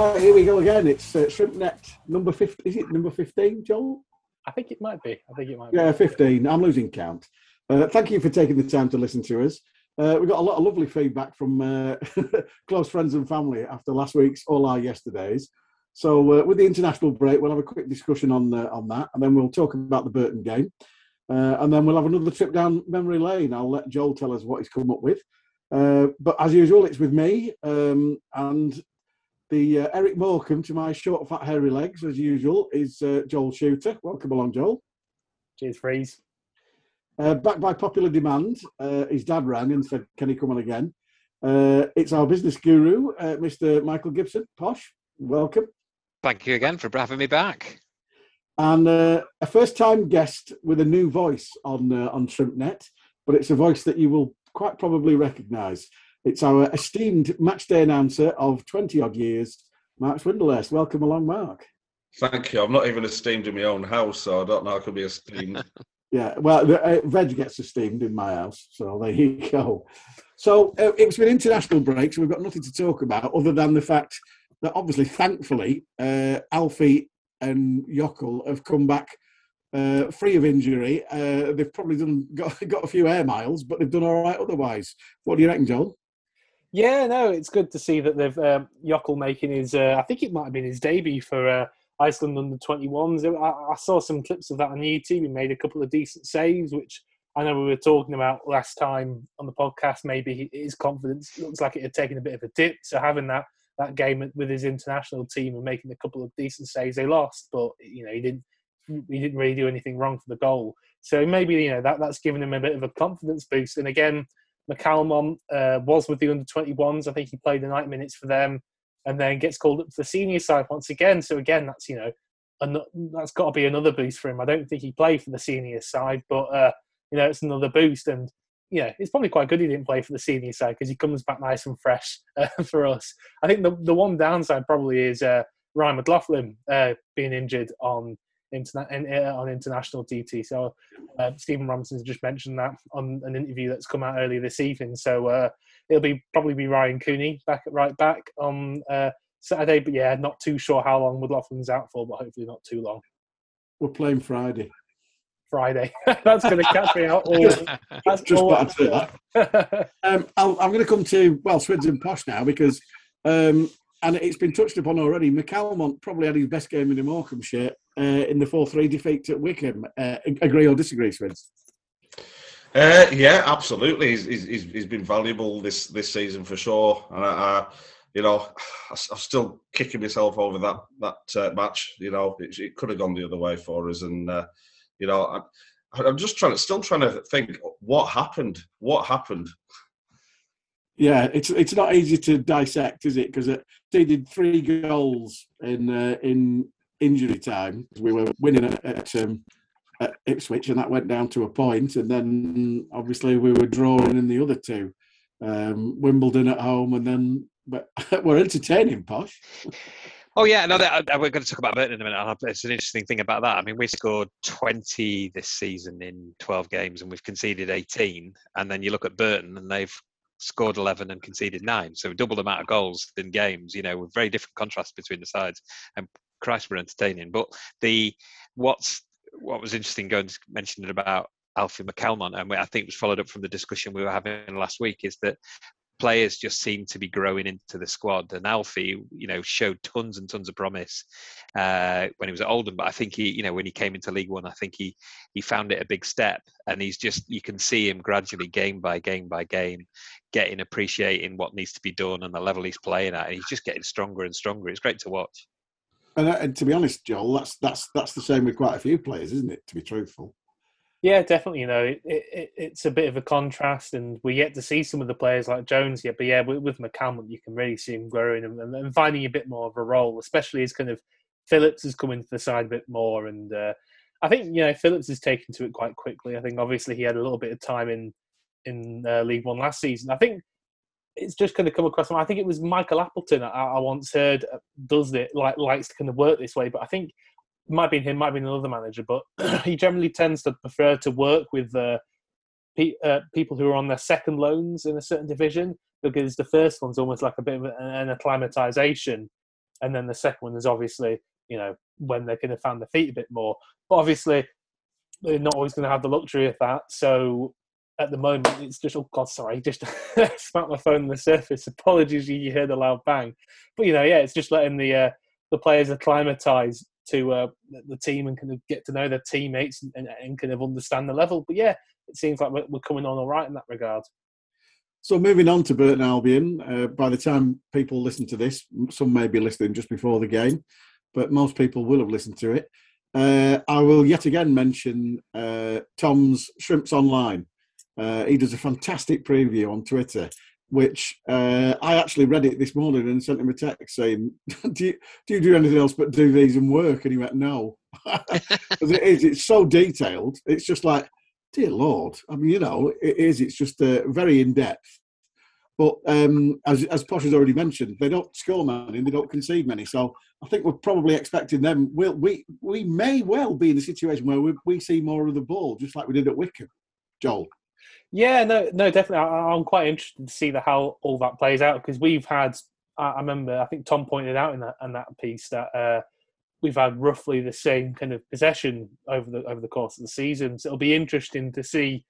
Here we go again. It's uh, ShrimpNet number 50. Is it number 15, Joel? I think it might be. I think it might be. Yeah, be. 15. I'm losing count. Uh, thank you for taking the time to listen to us. Uh, we got a lot of lovely feedback from uh, close friends and family after last week's All Our Yesterdays. So, uh, with the international break, we'll have a quick discussion on uh, on that, and then we'll talk about the Burton game, uh, and then we'll have another trip down memory lane. I'll let Joel tell us what he's come up with. Uh, but as usual, it's with me um, and the uh, Eric Morecambe to my short, fat, hairy legs, as usual, is uh, Joel Shooter. Welcome along, Joel. Cheers, Freeze. Uh, backed by popular demand, uh, his dad rang and said, "Can he come on again?" Uh, it's our business guru, uh, Mr. Michael Gibson. Posh, welcome, Thank you again for having me back. and uh, a first-time guest with a new voice on uh, on ShrimpNet, but it's a voice that you will quite probably recognise. It's our esteemed matchday announcer of twenty odd years, Mark Swindlehurst. Welcome along, Mark. Thank you. I'm not even esteemed in my own house, so I don't know I could be esteemed. Yeah, well, the, uh, veg gets esteemed in my house, so there you go. So uh, it's been international break, so we've got nothing to talk about other than the fact that obviously, thankfully, uh, Alfie and Jökull have come back uh, free of injury. Uh, they've probably done got, got a few air miles, but they've done all right otherwise. What do you reckon, Joel? Yeah, no, it's good to see that they've um, making his. Uh, I think it might have been his debut for uh, Iceland under 21s. I, I saw some clips of that on YouTube. He made a couple of decent saves, which I know we were talking about last time on the podcast. Maybe his confidence looks like it had taken a bit of a dip. So having that that game with his international team and making a couple of decent saves, they lost, but you know he didn't he didn't really do anything wrong for the goal. So maybe you know that that's given him a bit of a confidence boost. And again, McCalmont uh, was with the under 21s. I think he played the 90 minutes for them, and then gets called up to the senior side once again. So again, that's you know, an, that's got to be another boost for him. I don't think he played for the senior side, but uh, you know, it's another boost. And yeah, it's probably quite good he didn't play for the senior side because he comes back nice and fresh uh, for us. I think the the one downside probably is uh, Ryan McLaughlin uh, being injured on interna- in, uh, on international DT. So uh, Stephen Robinson just mentioned that on an interview that's come out earlier this evening. So uh, it'll be probably be Ryan Cooney back at right back on uh, Saturday. But yeah, not too sure how long McLaughlin's out for, but hopefully not too long. We're playing Friday. Friday. that's going to catch me out. All, that's Just all- I'd say that. Um, I'll, I'm going to come to well Swids and Posh now because, um, and it's been touched upon already. McCalmont probably had his best game in the Morecambe shirt uh, in the four-three defeat at Wycombe. Uh, agree or disagree, Swids? uh, yeah, absolutely. He's, he's, he's- been valuable this, this season for sure. And I, you know, I, am still kicking myself over that that uh, match. You know, it, it could have gone the other way for us. And uh, you know, I, I'm just trying to still trying to think what happened. What happened? Yeah, it's it's not easy to dissect, is it? Because they did three goals in uh, in injury time. We were winning at, at, um, at Ipswich, and that went down to a point. And then obviously we were drawing in the other two, um, Wimbledon at home, and then but we're entertaining, posh. Oh yeah, no, we're going to talk about Burton in a minute. It's an interesting thing about that. I mean, we scored 20 this season in 12 games, and we've conceded 18. And then you look at Burton, and they've scored 11 and conceded nine, so double the amount of goals in games. You know, with very different contrast between the sides. And Christ, we're entertaining. But the what's what was interesting going to mention it about Alfie McCalmont, and I think was followed up from the discussion we were having last week, is that players just seem to be growing into the squad. And Alfie, you know, showed tons and tons of promise uh, when he was at Oldham. But I think he, you know, when he came into League One, I think he he found it a big step. And he's just you can see him gradually, game by game by game, getting appreciating what needs to be done and the level he's playing at. And he's just getting stronger and stronger. It's great to watch. And, uh, and to be honest, Joel, that's that's that's the same with quite a few players, isn't it? To be truthful. Yeah, definitely. You know, it, it, it's a bit of a contrast, and we yet to see some of the players like Jones yet. But yeah, with, with McCalmont, you can really see him growing and, and, finding a bit more of a role, especially as kind of Phillips has come into the side a bit more. And uh, I think you know Phillips has taken to it quite quickly. I think obviously he had a little bit of time in in uh, League One last season. I think it's just kind of come across. I think it was Michael Appleton I, I once heard uh, does it like likes to kind of work this way, but I think might be him, might be another manager, but he generally tends to prefer to work with uh, pe- uh, people who are on their second loans in a certain division because the first one's almost like a bit of an acclimatization, and then the second one is obviously you know when they're going to find their feet a bit more. But obviously, they're not always going to have the luxury of that. So at the moment, it's just oh god, sorry, just smacked my phone on the surface. Apologies, you heard a loud bang. But you know, yeah, it's just letting the uh, the players acclimatise to uh, the team and kind of get to know their teammates and, and, kind of understand the level. But yeah, it seems like we're, we're coming on all right in that regard. So moving on to Burton Albion, uh, by the time people listen to this, some may be listening just before the game, but most people will have listened to it. Uh, I will yet again mention uh, Tom's Shrimps Online. Uh, he does a fantastic preview on Twitter, which uh, I actually read it this morning and sent him a text saying, do you, do you do anything else but do these and work? And he went, no. Because it is, it's so detailed. It's just like, dear Lord. I mean, you know, it is, it's just uh, very in depth. But um, as, as Posh has already mentioned, they don't score many and they don't concede many. So I think we're probably expecting them. We'll, we we may well be in a situation where we, we see more of the ball, just like we did at Wycombe. Joel. Yeah, no, no, definitely. I, am quite interested to see the, how all that plays out because we've had. I, remember, I think Tom pointed out in that in that piece that uh, we've had roughly the same kind of possession over the over the course of the season. So it'll be interesting to see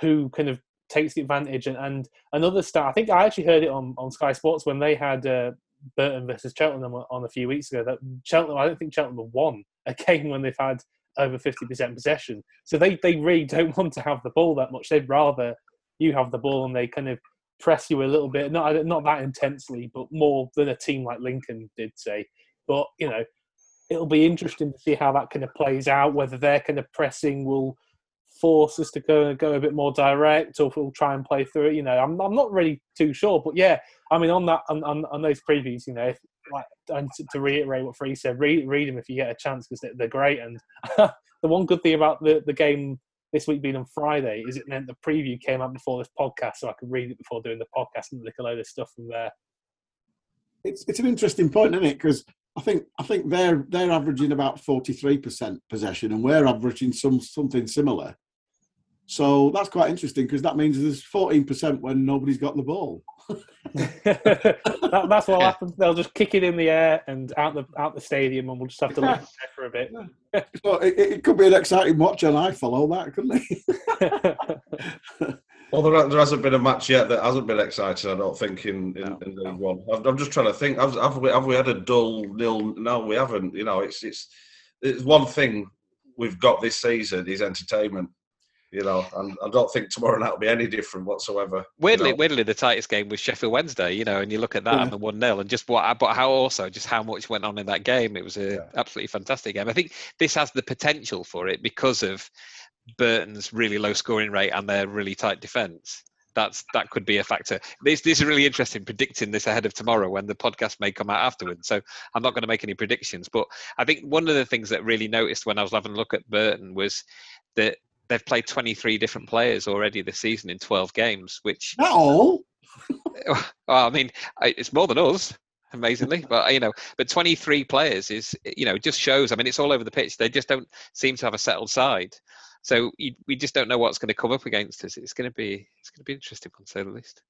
who kind of takes the advantage. And, and another stat, I think I actually heard it on, on Sky Sports when they had uh, Burton versus Cheltenham on a few weeks ago. That Cheltenham, I don't think Cheltenham won a game when they've had over 50% possession. So they, they really don't want to have the ball that much. They'd rather you have the ball and they kind of press you a little bit, not not that intensely, but more than a team like Lincoln did say. But you know, it'll be interesting to see how that kind of plays out. Whether their kind of pressing will force us to go go a bit more direct, or if we'll try and play through it. You know, I'm I'm not really too sure. But yeah, I mean, on that on, on, on those previews, you know, if, like and to, to, reiterate what Free said, read read them if you get a chance because they're, they're, great. And the one good thing about the the game this week being on Friday is it meant the preview came out before this podcast, so I could read it before doing the podcast and look a load of stuff from there. It's it's an interesting point, isn't it? Because I think I think they're they're averaging about forty three percent possession, and we're averaging some something similar. So that's quite interesting because that means there's 14% when nobody's got the ball. that, that's what happens. They'll just kick it in the air and out the out the stadium, and we'll just have to leave it there for a bit. so it, it, could be an exciting watch, and I follow that, couldn't it? well, there, there, hasn't been a match yet that hasn't been exciting. I don't think in in, no, in League no. One. I'm, just trying to think. Have, have, we have we had a dull nil? No, we haven't. You know, it's it's it's one thing we've got this season is entertainment you know, and I don't think tomorrow night will be any different whatsoever. Weirdly, you know? weirdly, the tightest game was Sheffield Wednesday, you know, and you look at that yeah. and the one 0 and just what, but how also just how much went on in that game. It was a yeah. absolutely fantastic game. I think this has the potential for it because of Burton's really low scoring rate and their really tight defence. That's that could be a factor. This this is really interesting predicting this ahead of tomorrow when the podcast may come out afterwards. So I'm not going to make any predictions, but I think one of the things that really noticed when I was having a look at Burton was that they've played 23 different players already this season in 12 games, which. Not all. well, I mean, it's more than us, amazingly. But you know, but 23 players is you know just shows. I mean, it's all over the pitch. They just don't seem to have a settled side. So we just don't know what's going to come up against us. It's going to be it's going to be interesting, to say the least.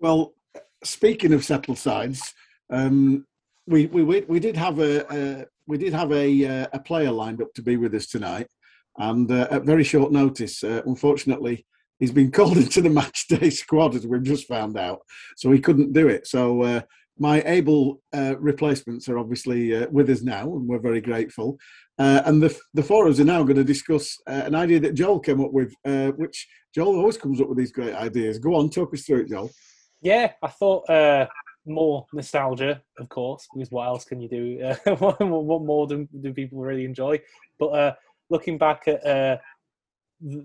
Well, speaking of settled sides, um, we, we we did have a, a we did have a uh, a player lined up to be with us tonight. And uh, at very short notice, uh, unfortunately, he's been called into the match day squad, as we've just found out. So he couldn't do it. So uh, my able uh, replacements are obviously uh, with us now, and we're very grateful. Uh, and the, the four of us are now going to discuss an idea that Joel came up with, which Joel always comes up with these great ideas. Go on, talk us through it, Joel. Yeah, I thought more nostalgia, of course, because what else can you do? what, more do, do people really enjoy? But looking back at uh,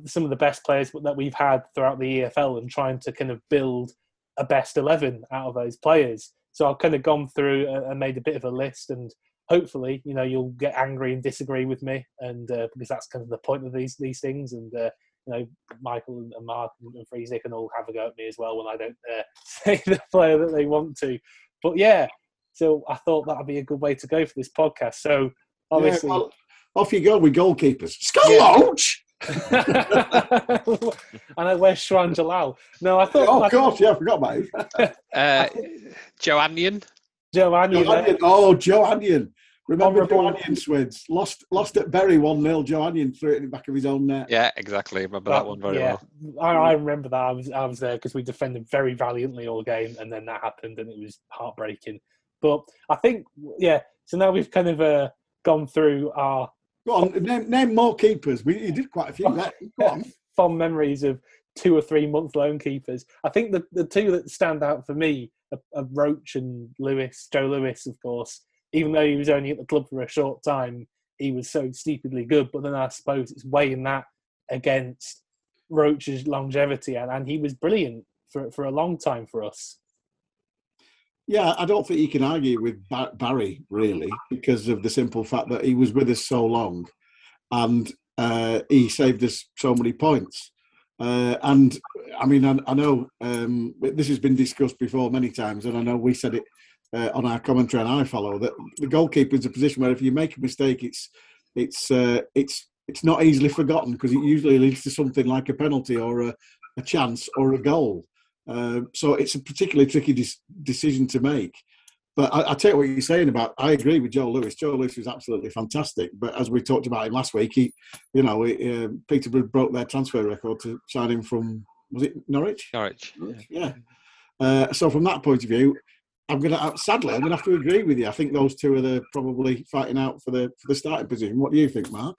some of the best players that we've had throughout the EFL and trying to kind of build a best 11 out of those players. So I've kind of gone through and made a bit of a list and hopefully, you know, you'll get angry and disagree with me and uh, because that's kind of the point of these these things and uh, you know, Michael and Mark and they can all have a go at me as well when I don't uh, say the player that they want to. But yeah, so I thought that would be a good way to go for this podcast. So obviously, Yeah, well, off you go with goalkeepers. Skull Yeah. Loach! and I wear Shwan Jalal. No, I thought Oh, I of course, yeah, I forgot about him. Uh, Joe Anyon. Joe Anyon, Joe Anyon. Oh, Joe Anyon. Remember Joe Honourable- Anyon, Swids? Lost lost at Bury 1 0. Joe Anyon threw it in the back of his own net. Yeah, exactly. Remember that one very yeah, well. I, I remember that. I was I was there because we defended very valiantly all game, and then that happened, and it was heartbreaking. But I think, yeah. So now we've kind of uh, gone through our Go on, name, name more keepers. We, you did quite a few. Go on. fond memories of two or three month loan keepers. I think the, the two that stand out for me are, are Roche and Lewis, Joe Lewis, of course. Even though he was only at the club for a short time, he was so stupidly good. But then I suppose it's weighing that against Roche's longevity, and, and he was brilliant for, for a long time for us. Yeah, I don't think you can argue with Barry really because of the simple fact that he was with us so long, and uh, he saved us so many points. Uh, and I mean, I, I know um, this has been discussed before many times, and I know we said it uh, on our commentary and I follow that the goalkeeper is a position where if you make a mistake, it's it's uh, it's it's not easily forgotten because it usually leads to something like a penalty or a, a chance or a goal. Uh, so it's a particularly tricky dis- decision to make. But I, I tell you what you're saying about. I agree with Joe Lewis. Joe Lewis was absolutely fantastic. But as we talked about him last week, he, you know, he, uh, Peterborough broke their transfer record to sign him from was it Norwich? Norwich. Yeah. Uh, so from that point of view, I'm gonna sadly I'm gonna have to agree with you. I think those two are the probably fighting out for the for the starting position. What do you think, Mark?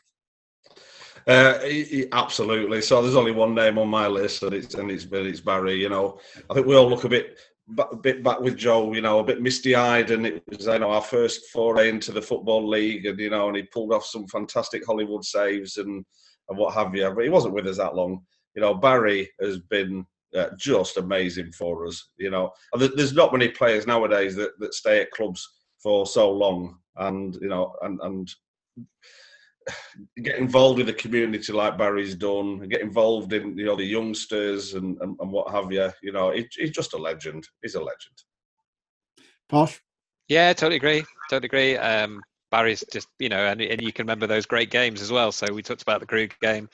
Uh, he- he- absolutely. So there's only one name on my list, and it's and it's it's Barry. You know, I think we all look a bit a bit back with Joe. You know, a bit misty eyed, and it was I know our first foray into the football league, and you know, and he pulled off some fantastic Hollywood saves and and what have you. But he wasn't with us that long. You know, Barry has been uh, just amazing for us. You know, there's not many players nowadays that, that stay at clubs for so long, and you know, and and get involved with the community like Barry's done, get involved in you know the youngsters and, and, and what have you. You know, he, he's just a legend. He's a legend. Posh. Yeah, totally agree. Totally agree. Um, Barry's just, you know, and, and you can remember those great games as well. So we talked about the Krug game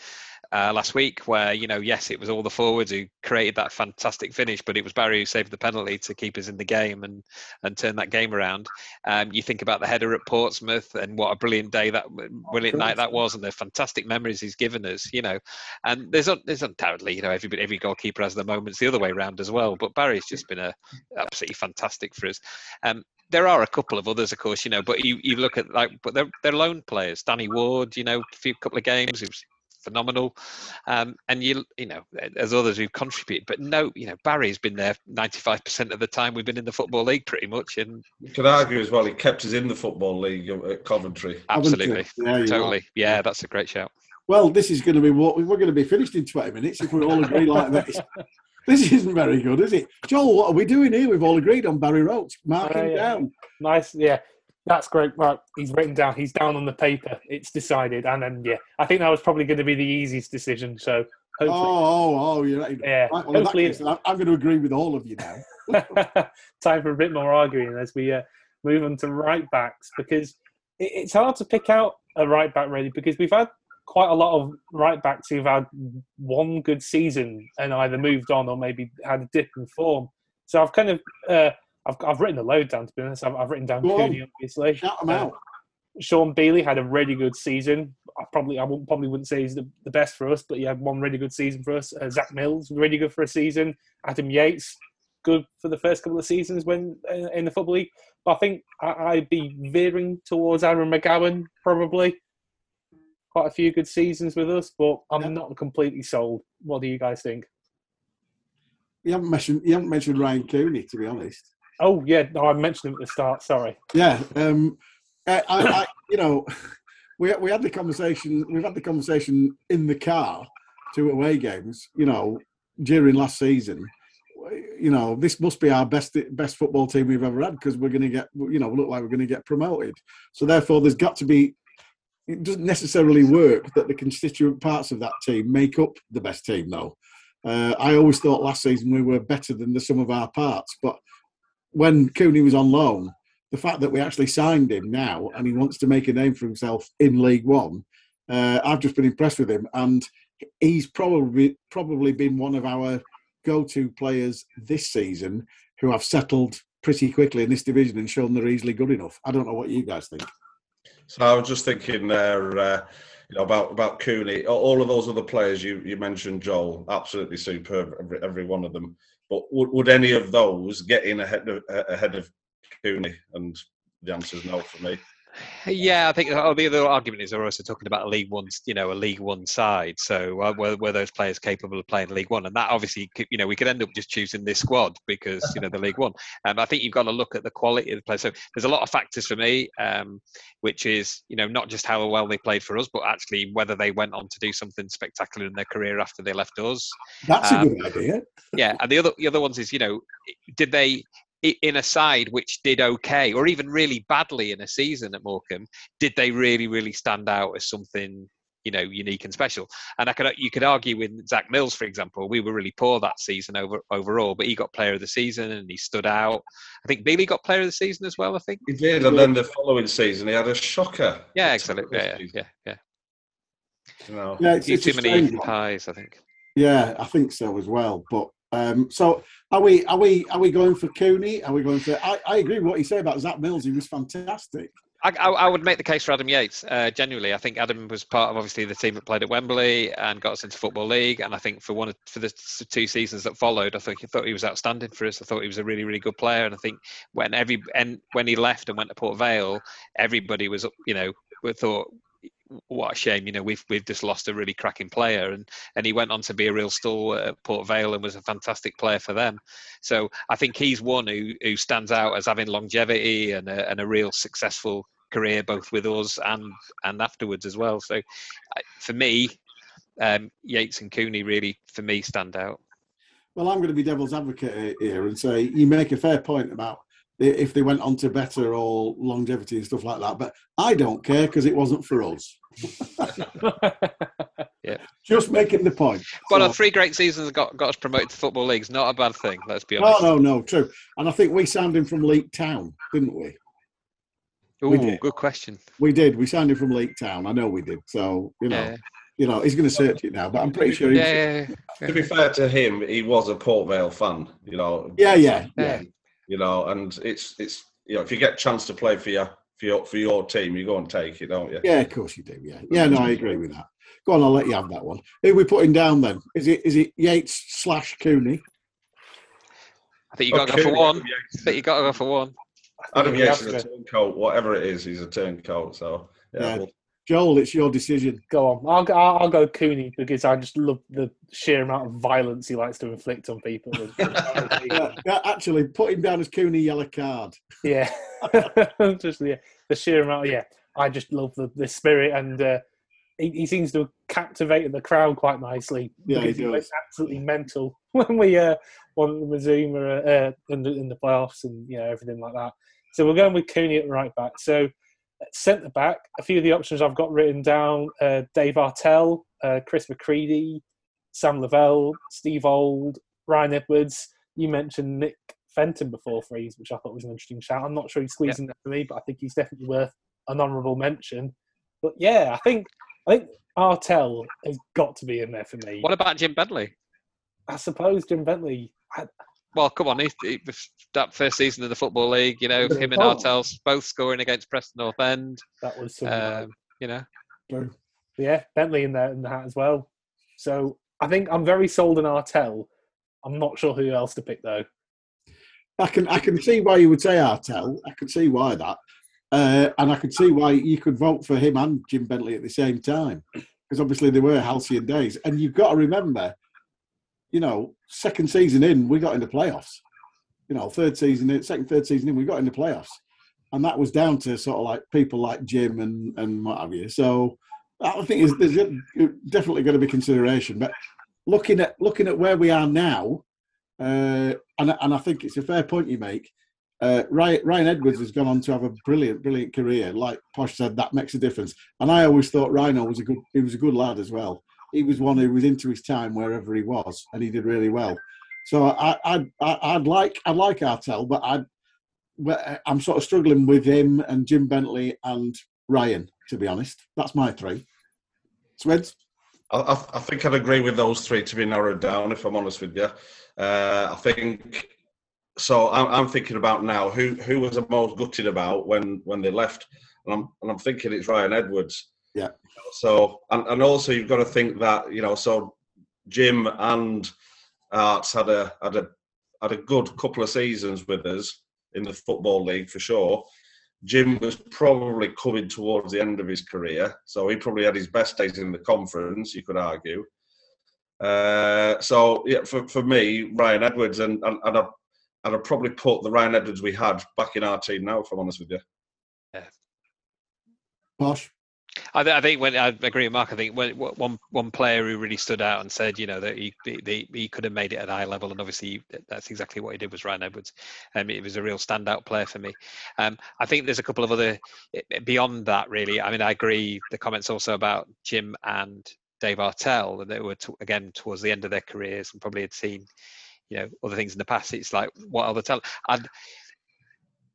uh, last week, where you know, yes, it was all the forwards who created that fantastic finish, but it was Barry who saved the penalty to keep us in the game and and turn that game around. Um, you think about the header at Portsmouth and what a brilliant day that brilliant night that was, and the fantastic memories he's given us. You know, and there's there's undoubtedly, you know, every every goalkeeper has the moments the other way around as well. But Barry's just been a absolutely fantastic for us. Um, there are a couple of others, of course, you know, but you, you look at like, but they're they're loan players. Danny Ward, you know, a few couple of games, it was phenomenal, um, and you you know, there's others who've contributed, but no, you know, Barry's been there 95% of the time we've been in the football league, pretty much, and You could argue as well. He kept us in the football league at Coventry. absolutely, Yeah, you are. totally, yeah, that's a great shout. Well, this is going to be what we're going to be finished in 20 minutes if we all agree like this. This isn't very good, is it? Joel, what are we doing here? We've all agreed on Barry Roche. Mark Oh, him yeah. down. Nice, yeah. That's great. Right, he's written down. He's down on the paper. It's decided, and then yeah, I think that was probably going to be the easiest decision. So Oh, hopefully, oh, oh, you're right. yeah, Right, well, hopefully, case, I'm, I'm going to agree with all of you now. time for a bit more arguing as we uh, move on to right backs because it, it's hard to pick out a right back really because we've had quite a lot of right backs who've had one good season and either moved on or maybe had a dip in form. So I've kind of uh, I've, I've written a load down to be honest. I've, I've written down Go on. Cooney obviously. Shout them out. Sean Bailey had a really good season. I probably I wouldn't, probably wouldn't say he's the, the best for us, but he had one really good season for us. Uh, Zach Mills really good for a season. Adam Yates good for the first couple of seasons when uh, in the football league. But I think I, I'd be veering towards Aaron McGowan probably. Quite a few good seasons with us, but I'm Yeah. not completely sold. What do you guys think? You haven't mentioned you haven't mentioned Ryan Cooney, to be honest. Oh yeah, no, I mentioned him at the start. Sorry. Yeah, um, I, I, you know, we we had the conversation. We've had the conversation in the car two away games, you know, during last season, you know, this must be our best best football team we've ever had because we're going to get, you know, look like we're going to get promoted. So therefore, there's got to be. It doesn't necessarily work that the constituent parts of that team make up the best team, though. Uh, I always thought last season we were better than the sum of our parts, but when Cooney was on loan, the fact that we actually signed him now and he wants to make a name for himself in League One, uh, I've just been impressed with him, and he's probably probably been one of our go-to players this season who have settled pretty quickly in this division and shown they're easily good enough. I don't know what you guys think. So I was just thinking there, uh, you know, about about Cooney. All of those other players you, you mentioned, Joel, absolutely superb, every, every one of them. But would, would any of those get in ahead of ahead of Cooney? And the answer is no for me. Yeah, I think oh, the other argument is they're also talking about a League One, you know, a League One side. So uh, were, were those players capable of playing League One? And that obviously, you know, we could end up just choosing this squad because you know the League One. Um, I think you've got to look at the quality of the players. So there's a lot of factors for me, um, which is you know not just how well they played for us, but actually whether they went on to do something spectacular in their career after they left us. That's Um, a good idea. Yeah, and the other the other ones is you know, did they in a side which did okay or even really badly in a season at Morecambe, did they really really stand out as something you know unique and special? And I could you could argue with Zach Mills for example, we were really poor that season over overall, but he got Player of the Season and he stood out. I think Bailey got Player of the Season as well. I think. He did, and then the following season he had a shocker. Yeah, exactly. Yeah, yeah, yeah. yeah. You know, Yeah, it's, it's too many strange pies, I think. Yeah, I think so as well. But um, so are we? Are we? Are we going for Cooney? Are we going for? I, I agree with what you say about Zach Mills. He was fantastic. I, I, would make the case for Adam Yates. Uh, genuinely, I think Adam was part of obviously the team that played at Wembley and got us into football league. And I think for one of, for the two seasons that followed, I think I thought he was outstanding for us. I thought he was a really really good player. And I think when every and when he left and went to Port Vale, everybody was you know thought what a shame you know we've we've just lost a really cracking player and and he went on to be a real stalwart at Port Vale and was a fantastic player for them. So I think he's one who who stands out as having longevity and a, and a real successful career both with us and and afterwards as well. So for me um, Yates and Cooney really for me stand out. Well, I'm going to be devil's advocate here and say you make a fair point about if they went on to better or longevity and stuff like that. But I don't care because it wasn't for us. yeah. Just making the point. but So- our three great seasons got got us promoted to football leagues not a bad thing let's be honest no, no, no, true. And I think we signed him from Leek Town, didn't we? we did. good question We did. We signed him from Leek Town. I know we did. So you know, yeah you know, he's going to search it now. But I'm pretty sure. He yeah, yeah, yeah. to be fair to him, he was a Port Vale fan. You know, yeah, yeah, yeah. Yeah. you know, and it's it's you know if you get a chance to play for your for your for your team, you go and take it, don't you? Yeah, of course you do. Yeah, yeah. No, I agree with that. Go on, I'll let you have that one. Who are we putting down then? Is it is it Yates slash Cooney? I think you got oh, to go for one. Adam I think you got to go for one. Adam You Yates is a to- turncoat, whatever it is, he's a turncoat. So yeah, Yeah. well, Joel, it's your decision. Go on. I'll, go- I'll, I'll go Cooney because I just love the sheer amount of violence he likes to inflict on people. Yeah, yeah, actually, put him down as Cooney yellow card. yeah, just yeah, the sheer amount. Yeah, I just love the, the spirit, and uh, he, he seems to have captivated the crowd quite nicely. Yeah, he because went absolutely mental when we uh, won the Mazuma uh, in the in the playoffs and you know everything like that. So we're going with Cooney at right back. So at centre back, a few of the options I've got written down: uh, Dave Artell, uh, Chris McCready, Sam Lavelle, Steve Old, Ryan Edwards. You mentioned Nick Fenton before Freeze, which I thought was an interesting shout. I'm not sure he's squeezing that for me, but I think he's definitely worth an honourable mention. But yeah, I think I think Artell has got to be in there for me. What about Jim Bentley? I suppose Jim Bentley. I, Well, come on, he, he, that first season in the football league, you know, Bit him and fun. Artels both scoring against Preston North End. that was some, Um, you know, yeah, Bentley in there in the hat as well. So I think I'm very sold on Artell. I'm not sure who else to pick though. I can I can see why you would say Artell. I can see why that, uh, and I can see why you could vote for him and Jim Bentley at the same time, because obviously they were halcyon days. And you've got to remember, you know, second season in, we got into playoffs. You know, third season in, second third season in, we got into playoffs, and that was down to sort of like people like Jim and and what have you. So, I think is- there's definitely going to be consideration. But looking at looking at where we are now, uh, and and I think it's a fair point you make. Uh, Ryan, Ryan Edwards has gone on to have a brilliant, brilliant career. Like Posh said, that makes a difference. And I always thought Rhino was a good, he was a good lad as well. He was one who was into his time wherever he was, and he did really well. So I, I, I I'd like, I'd like Artell, but I'd, I'm sort of struggling with him and Jim Bentley and Ryan. To be honest, that's my three. Sweds. I, I, I think I'd agree with those three to be narrowed down. If I'm honest with you, uh, I think so. I'm, I'm thinking about now who who was the most gutted about when when they left, and I'm and I'm thinking it's Ryan Edwards. Yeah. So and, and also you've got to think that you know so Jim and Arts had a had a had a good couple of seasons with us in the football league for sure. Jim was probably coming towards the end of his career, so he probably had his best days in the conference. You could argue. Uh, so yeah, for, for me, Ryan Edwards, and and, and I'd, and I'd probably put the Ryan Edwards we had back in our team now. If I'm honest with you. Posh. I, I think when I agree with Mark, I think when one one player who really stood out and said, you know, that he he, he could have made it at a high level, and obviously that's exactly what he did was Ryan Edwards. Um, it was a real standout player for me. Um, I think there's a couple of other beyond that really. I mean, I agree. The comments also about Jim and Dave Artell, and they were t- again towards the end of their careers and probably had seen, you know, other things in the past. It's like what other talent? I'd,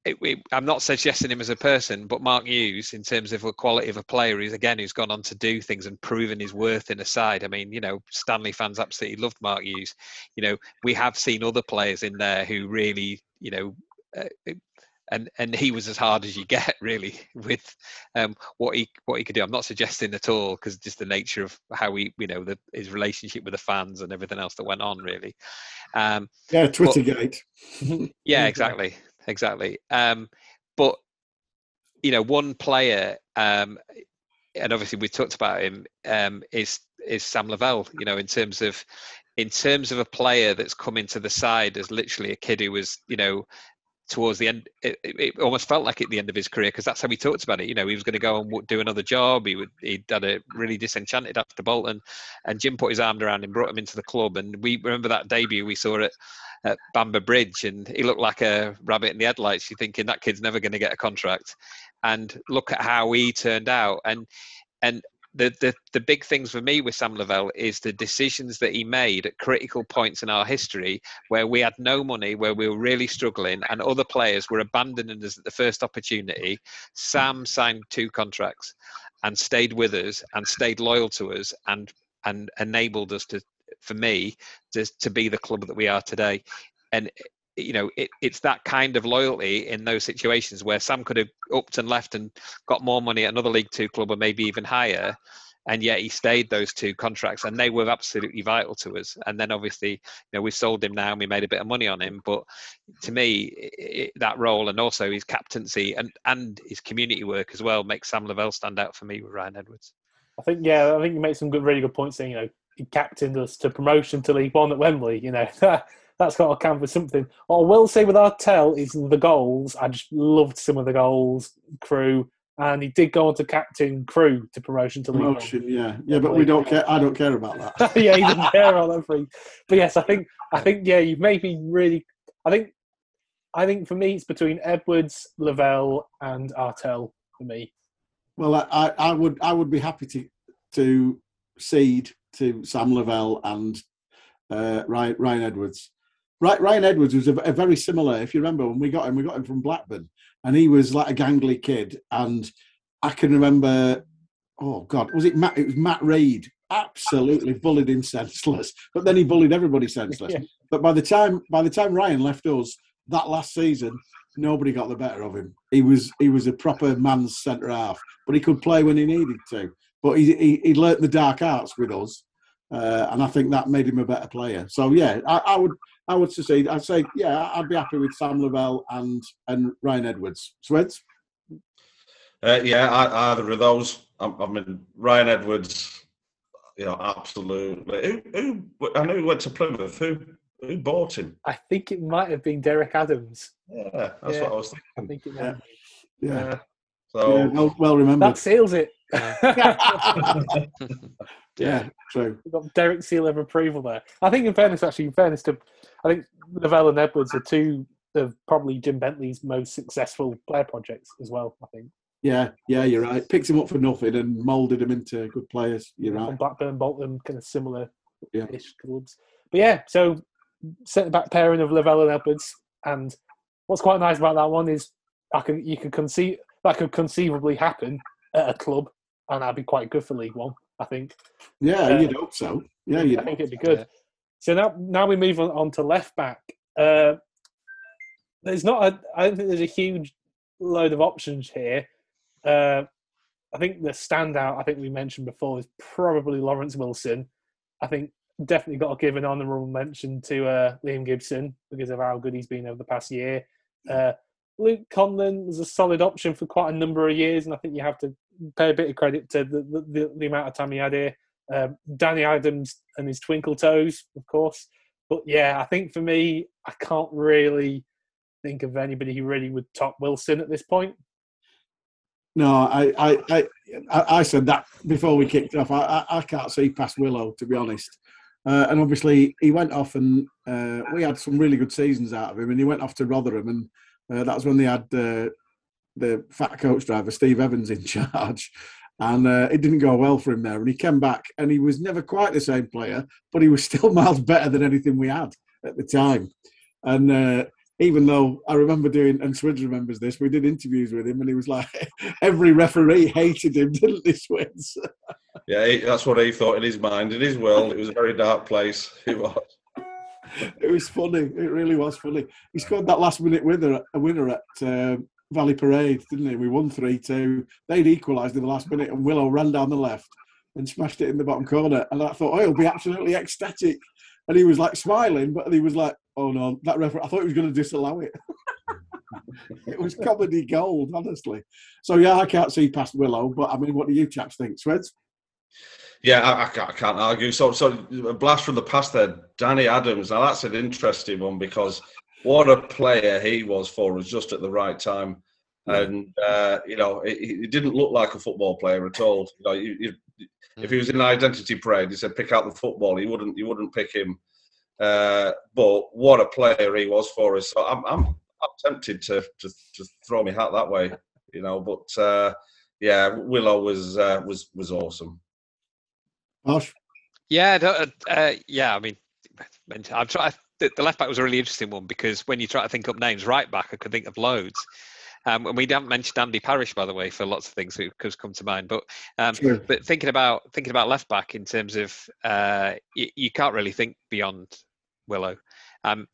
it, it, I'm not suggesting him as a person, but Mark Hughes, in terms of the quality of a player, he's again who's gone on to do things and proven his worth in a side. I mean, you know, Stanley fans absolutely loved Mark Hughes. You know, we have seen other players in there who really, you know, uh, and and he was as hard as you get really with um, what he what he could do. I'm not suggesting at all because just the nature of how he, you know, the, his relationship with the fans and everything else that went on really. Um, yeah, Twittergate. yeah, exactly exactly. Um, but you know, one player, um, and obviously we talked about him, um, is is Sam Lavelle. You know, in terms of in terms of a player that's come into the side as literally a kid who was, you know, towards the end, it, it almost felt like at the end of his career because that's how he talked about it. You know, he was going to go and do another job. He would he had a really disenchanted after Bolton, and Jim put his arm around him, brought him into the club, and we remember that debut we saw it at Bamber Bridge, and he looked like a rabbit in the headlights. You're thinking that kid's never going to get a contract, and look at how he turned out. And and the, the the big things for me with Sam Lavelle is the decisions that he made at critical points in our history where we had no money, where we were really struggling, and other players were abandoning us at the first opportunity. Sam signed two contracts and stayed with us and stayed loyal to us and and enabled us to for me to, to be the club that we are today. And you know it, it's that kind of loyalty in those situations where sam could have upped and left and got more money at another league two club or maybe even higher and yet he stayed those two contracts and they were absolutely vital to us. And then obviously you know we sold him now and we made a bit of money on him but to me it, that role and also his captaincy and and his community work as well makes sam lavelle stand out for me with ryan edwards. I think yeah, I think you make some good, really good points. Saying you know, captained us to promotion to League One at Wembley. You know, that's got to count for something. What I will say with Artell is the goals. I just loved some of the goals, Crewe, and he did go on to captain Crewe to promotion to League Promotion, yeah, yeah, but we don't care. I don't care about that. Yeah, he didn't care about that free. But yes, I think I think yeah, you've made me really. I think I think for me it's between Edwards, Lavelle, and Artell for me. Well, I, I, I would I would be happy to to cede to Sam Lavelle and uh, Ryan, Ryan Edwards. Ryan Edwards was a, a, very similar. If you remember when we got him, we got him from Blackburn, and he was like a gangly kid. And I can remember, oh God, was it Matt? It was Matt Reid. Absolutely bullied him senseless, but then he bullied everybody senseless. Yeah. But by the time by the time Ryan left us that last season, nobody got the better of him. He was he was a proper man's centre half, but he could play when he needed to. But he he, he learnt the dark arts with us, uh, and I think that made him a better player. So yeah, I, I would I would say I'd say yeah I'd be happy with Sam Lavelle and and Ryan Edwards. Sweds. Uh, yeah, I, either of those. I, I mean, Ryan Edwards, you know, absolutely. Who, who I know he went to Plymouth. Who who bought him? I think it might have been Derek Adams. Yeah, that's Yeah. what I was I thinking. think it might Yeah. have been. Yeah. Yeah. So Yeah, well, well remembered. That seals it. yeah, true. We've got Derek seal of approval there. I think, in fairness, actually, in fairness to, I think Lavelle and Edwards are two of probably Jim Bentley's most successful player projects as well. I think Yeah, yeah, you're right. Picked him up for nothing and moulded him into good players. You're from right. Blackburn, Bolton, kind of similar Yeah. ish clubs. But yeah, so centre back pairing of Lavelle and Edwards, and what's quite nice about that one is I can you can conceive that could conceivably happen at a club, and that'd be quite good for League One. I think. Yeah, Uh, you'd hope so. Yeah, you'd I think it'd be good. So now, now we move on, on to left back. Uh, there's not a, I don't think there's a huge load of options here. Uh, I think the standout, I think we mentioned before, is probably Laurence Wilson. I think definitely got to give an honourable mention to uh, Liam Gibson because of how good he's been over the past year. Uh, Luke Conlan was a solid option for quite a number of years, and I think you have to pay a bit of credit to the, the, the, amount of time he had here. Um, Danny Adams and his twinkle toes, of course. But yeah, I think for me, I can't really think of anybody who really would top Wilson at this point. No, I, I, I, I I said that before we kicked off. I, I, I can't see past Willow, to be honest. Uh, and obviously, he went off, and uh, we had some really good seasons out of him. And he went off to Rotherham, and uh, that was when they had uh, the fat coach driver Steve Evans in charge. And uh, it didn't go well for him there. And he came back, and he was never quite the same player, but he was still miles better than anything we had at the time. And uh, even though I remember doing, and Swids remembers this, we did interviews with him, and he was like, every referee hated him, didn't they, Swids? yeah, that's what he thought in his mind, in his world. It was a very dark place. It was. It was funny. It really was funny. He scored that last minute winner, a winner at um Valley Parade, didn't he? We won 3 2. They'd equalised in the last minute, and Willow ran down the left and smashed it in the bottom corner. And I thought, oh, he'll be absolutely ecstatic. And he was like smiling, but he was like, oh no, that referee, I thought he was going to disallow it. it was comedy gold, honestly. So, yeah, I can't see past Willow, but I mean, what do you chaps think, Sweds? Yeah, I, I, can't, I can't argue. So, so a blast from the past there, Danny Adams. Now that's an interesting one because what a player he was for us just at the right time, and uh, you know he, he didn't look like a football player at all. You know, you, you, if he was in an identity parade, he said pick out the football. He wouldn't. You wouldn't pick him. Uh, but what a player he was for us. So I'm, I'm, I'm tempted to, to to throw my hat that way. You know, but uh, yeah, Willow was uh, was was awesome. Posh? Yeah, uh, yeah. I mean, I'm trying. The, the left back was a really interesting one because when you try to think up names, right back, I could think of loads. Um, and we haven't mentioned Andy Parrish, by the way, for lots of things that come to mind. But um, Sure. but thinking about thinking about left back in terms of uh, you, you can't really think beyond Willow. Um,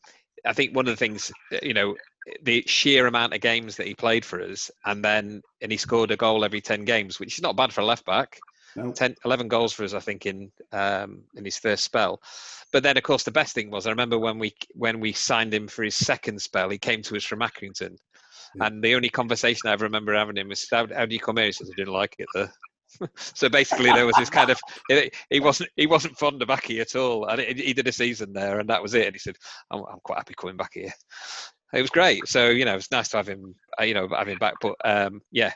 I think one of the things uh, you know the sheer amount of games that he played for us, and then and he scored a goal every ten games, which is not bad for a left back. No. 10, 11 goals for us, I think, in um, in his first spell. But then, of course, the best thing was I remember when we when we signed him for his second spell, he came to us from Accrington, Yeah. and the only conversation I ever remember having him was, "How, how do you come here?" He says, "I didn't like it there." so basically, there was this kind of he he wasn't he wasn't fond of here at all, and he did a season there, and that was it. And he said, "I'm, I'm quite happy coming back here." It was great. So you know, it's nice to have him, uh, you know, have him back. But um, yeah,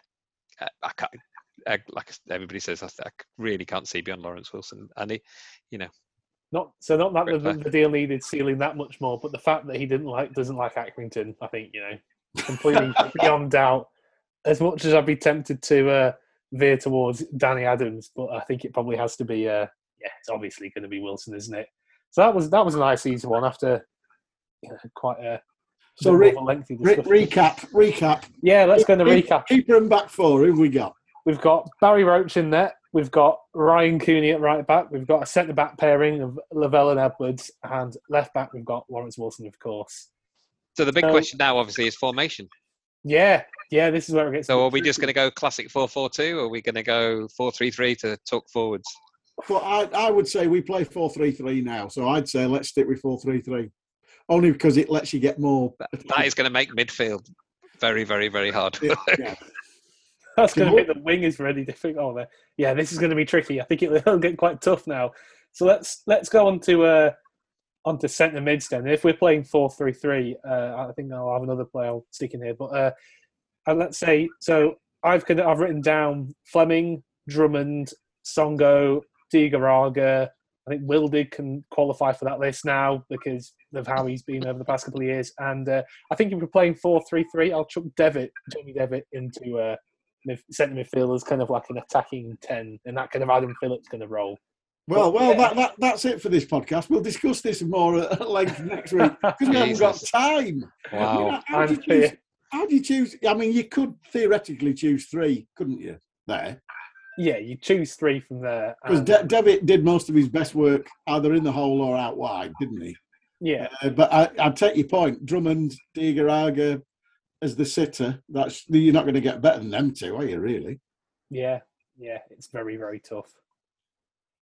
I can't. I, like everybody says, I, I really can't see beyond Laurence Wilson, and he, you know, Not so not that the, the deal needed sealing that much more, but the fact that he didn't like doesn't like Accrington, I think you know, completely beyond doubt. As much as I'd be tempted to uh, veer towards Danny Adams, but I think it probably has to be. Uh, yeah, it's obviously going to be Wilson, isn't it? So that was that was a nice easy one after you know, quite a, So, re- a lengthy re- recap, recap. yeah, let's go to Keep- recap. Keeper and back four, who have we got? We've got Barry Roche in there. We've got Ryan Cooney at right back. We've got a centre back pairing of Lavelle and Edwards, and left back we've got Laurence Wilson, of course. So the big So- question now, obviously, is formation. Yeah, yeah, this is where it gets. So are we just going to go classic 4-4-2, or are we going to go 4-3-3 to talk forwards? Well, I, I would say we play 4 3 3 now. So I'd say let's stick with 4 3 3. Only because it lets you get more. That is going to make midfield very, very, very hard. Yeah, yeah. That's going to make the wing is really difficult. Oh, yeah, this is going to be tricky. I think it will get quite tough now. So let's let's go on to uh, on to centre mids then. If we're playing four three three, uh, I think I'll have another player I'll stick in here. But uh, and let's say so I've I've written down Fleming, Drummond, Songo, Digaraga. I think Wildig can qualify for that list now because of how he's been over the past couple of years. And uh, I think if we're playing 4 3 3, I'll chuck Devitt, Jamie Devitt, into uh, centre midfield as kind of like an attacking 10, and that kind of Adam Phillips kind of role. Well, well, Yeah. that, that, that's it for this podcast. We'll discuss this more at length next week because we haven't got time. I mean, Wow. how, how do you choose, how do you choose? I mean, you could theoretically choose three, couldn't you? There, Yeah, you choose three from there. because and- De- Devitt did most of his best work either in the hole or out wide, didn't he? yeah, Uh, but I, I take your point. Drummond, Diagouraga as the sitter. That's you're not going to get better than them two, are you? Really? yeah, yeah. It's very, very tough.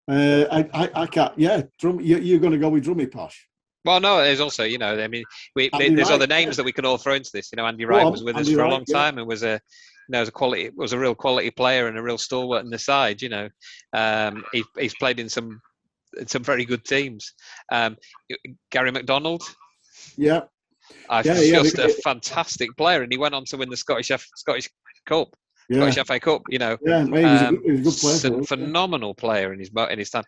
Uh, I, I, I can't. Yeah, Drum. You, you're going to go with Drummy Posh. Well, no, there's also, you know, I mean, we, there's Wright, other names yeah. that we can all throw into this. You know, Andy Go Wright on, was with us Andy for a Wright, long yeah. time and was a, you know, was a quality, was a real quality player and a real stalwart in the side. You know, um, he, he's played in some, some very good teams. Um, Gary McDonald, Yeah, uh, Yeah, yeah, just a fantastic player, and he went on to win the Scottish F, Scottish Cup, yeah, Scottish FA Cup. You know, yeah. He was, a, um, he was a good player. Ph- for us, yeah. phenomenal player in his in his time.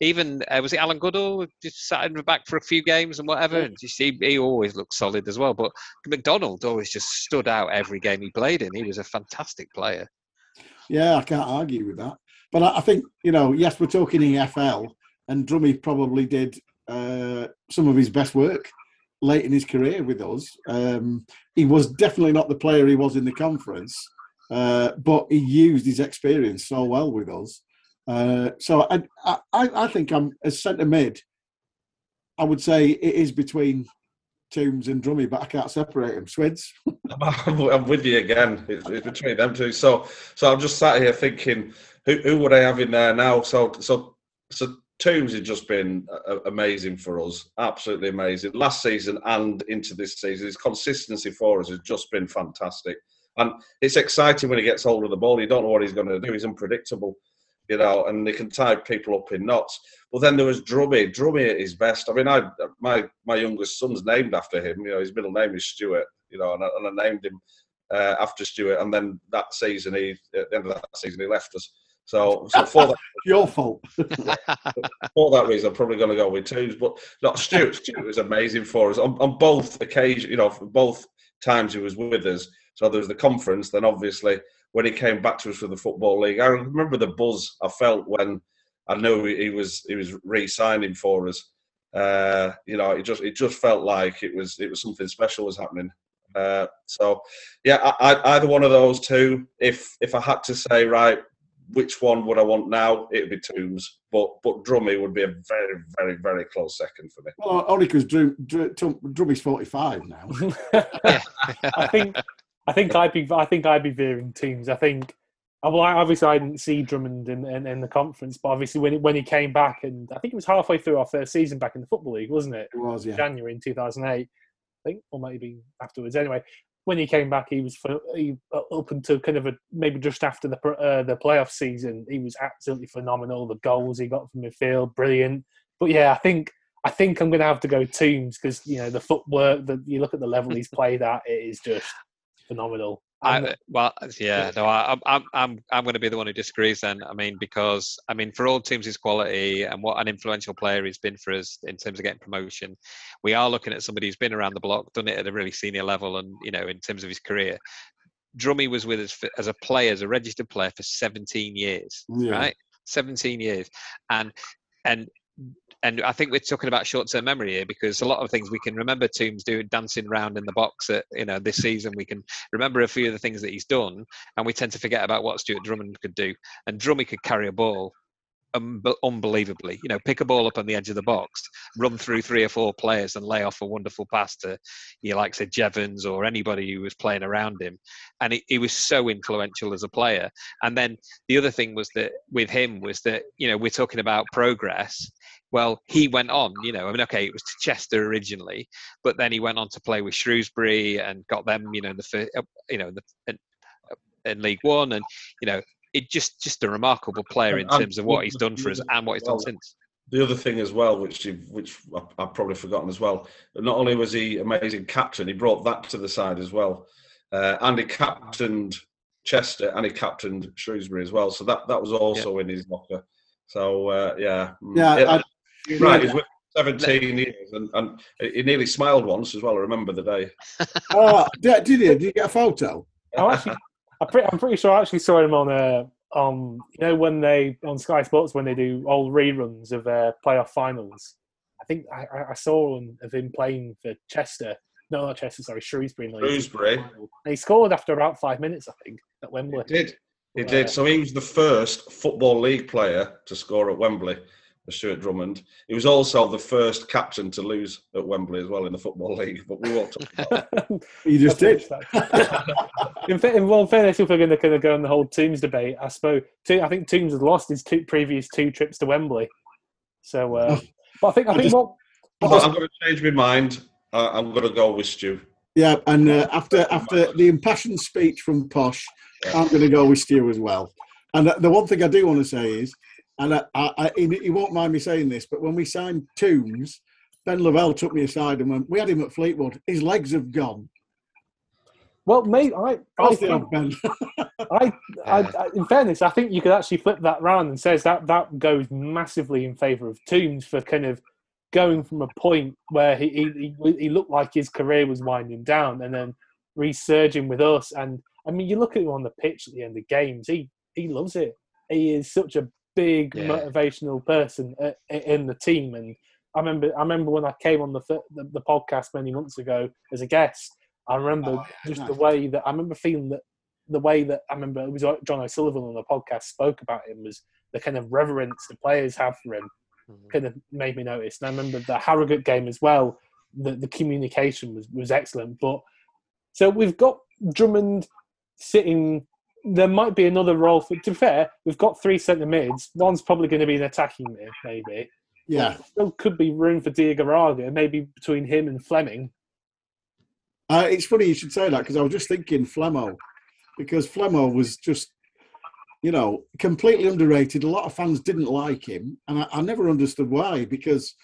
Even uh, was it Alan Goodall just sat in the back for a few games and whatever. And just, he, he always looked solid as well. But McDonald always just stood out every game he played in. He was a fantastic player. Yeah, I can't argue with that. But I, I think you know, yes, we're talking EFL, and Drummy probably did uh, some of his best work late in his career with us. Um, he was definitely not the player he was in the conference, uh, but he used his experience so well with us. Uh, so I, I, I think I'm as centre mid. I would say it is between Toombs and Drummy, but I can't separate them. Swids. I'm, with you again. It's, it's between them two. So, so I'm just sat here thinking, who, who would I have in there now? So, so, so Toombs has just been uh, amazing for us. Absolutely amazing. Last season and into this season, his consistency for us has just been fantastic. And it's exciting when he gets hold of the ball. You don't know what he's going to do. He's unpredictable, you know, and he can tie people up in knots. But then there was Drummy. Drummy at his best. I mean, I my my youngest son's named after him. You know, his middle name is Stuart. You know, and I, and I named him uh, after Stuart. And then that season, he at the end of that season, he left us. So, so for that Your fault. for that reason, I'm probably going to go with twos. But no, Stuart, Stuart was amazing for us on, on both occasions. You know, for both times he was with us. So there was the conference. Then obviously when he came back to us for the football league, I remember the buzz I felt when I knew he was he was re-signing for us. Uh, you know, it just it just felt like it was it was something special was happening. Uh, so yeah, I, I, either one of those two. If if I had to say right, which one would I want now? It would be Toombs, but but Drummy would be a very very very close second for me. Well, only because Drum, Drum, Drummy's 45 now. I think I think I'd be I think I'd be veering teams. I think uh, well, obviously I didn't see Drummond in, in, in the conference, but obviously when he, when he came back, and I think it was halfway through our first season back in the football league, wasn't it? It was, yeah. January in 2008, I think, or maybe afterwards. Anyway, when he came back, he was he, uh, up until kind of a, maybe just after the uh, the playoff season. He was absolutely phenomenal. The goals he got from midfield, brilliant. But yeah, I think I think I'm going to have to go Tombs because you know the footwork that you look at the level he's played at, it is just phenomenal. I, well, uh, yeah, no, I, I'm, I'm, I'm, I'm going to be the one who disagrees. Then, I mean, because I mean, for all teams, his quality and what an influential player he's been for us in terms of getting promotion, we are looking at somebody who's been around the block, done it at a really senior level, and you know, in terms of his career. Drummy was with us for, as a player, as a registered player for 17 years, Yeah. right? 17 years, and and and I think we're talking about short-term memory here because a lot of things we can remember Toombs doing dancing around in the box at you know this season. We can remember a few of the things that he's done, and we tend to forget about what Stuart Drummond could do. And Drummy could carry a ball um, unbelievably. You know, pick a ball up on the edge of the box, run through three or four players, and lay off a wonderful pass to, you know, like say Jevons or anybody who was playing around him. And he, he was so influential as a player. And then the other thing was that with him was that you know we're talking about progress. Well, he went on. You know, I mean, okay, it was to Chester originally, but then he went on to play with Shrewsbury and got them. You know, in the fir- uh, you know in the in, in League One, and you know it just just a remarkable player in And- and terms of what he's done for us and what he's done since. The other thing as well, which you, which I- I've probably forgotten as well, not only was he amazing captain, he brought that to the side as well, uh, and he captained Chester and he captained Shrewsbury as well. So that, that was also in his locker. So uh, yeah, Mm. Yeah, I- you're right. He's with 17 years, and, and he nearly smiled once as well. I remember the day. Oh, did, did you? Did you get a photo? I actually, I'm pretty, I'm pretty sure I actually saw him on uh, on you know when they on Sky Sports when they do old reruns of their playoff finals. I think I, I- I saw one of him playing for Chester. No, not Chester. Sorry, Shrewsbury. in the league Shrewsbury. And he scored after about five minutes, I think, at Wembley. He did. He Yeah. did. So he was the first Football League player to score at Wembley, Stuart Drummond. He was also the first captain to lose at Wembley as well in the Football League, but we won't talk about that. You just did. in, fa- in, well, in fairness, if we're going to kind of go on the whole Toombs debate, I suppose To- I think Toombs has lost his two previous two trips to Wembley. So, uh, but I think I I think just- what But I'm going to change my mind. Uh, I'm going to go with Stu. Yeah, and uh, after after the impassioned speech from Posh, I'm going to go with Stu as well. And uh, the one thing I do want to say is, and I, I, I, he, he won't mind me saying this, but when we signed Tombs, Ben Lavelle took me aside and went, "We had him at Fleetwood. His legs have gone." well, mate, I, I, think, Ben. I, I, in fairness, I think you could actually flip that round and says that that goes massively in favour of Toombs for kind of going from a point where he, he he he looked like his career was winding down and then resurging with us. And I mean, you look at him on the pitch at the end of games, he he loves it. He is such a big Yeah. motivational person uh, in the team. And I remember I remember when I came on the the, the podcast many months ago as a guest. I remember Oh, yeah, just nice. the way that I remember feeling that the way that I remember it was like John O'Sullivan on the podcast spoke about him was the kind of reverence the players have for him kind of made me notice. And I remember the Harrogate game as well. The the communication was was excellent. But so we've got Drummond sitting. There might be another role for. To be fair, we've got three centre mids. One's probably going to be an attacking mid, maybe. yeah, Still could be room for Diagouraga, maybe between him and Fleming. uh, it's funny you should say that because I was just thinking Flemo, because Flemo was just, you know, completely underrated. A lot of fans didn't like him, and I, I never understood why. Because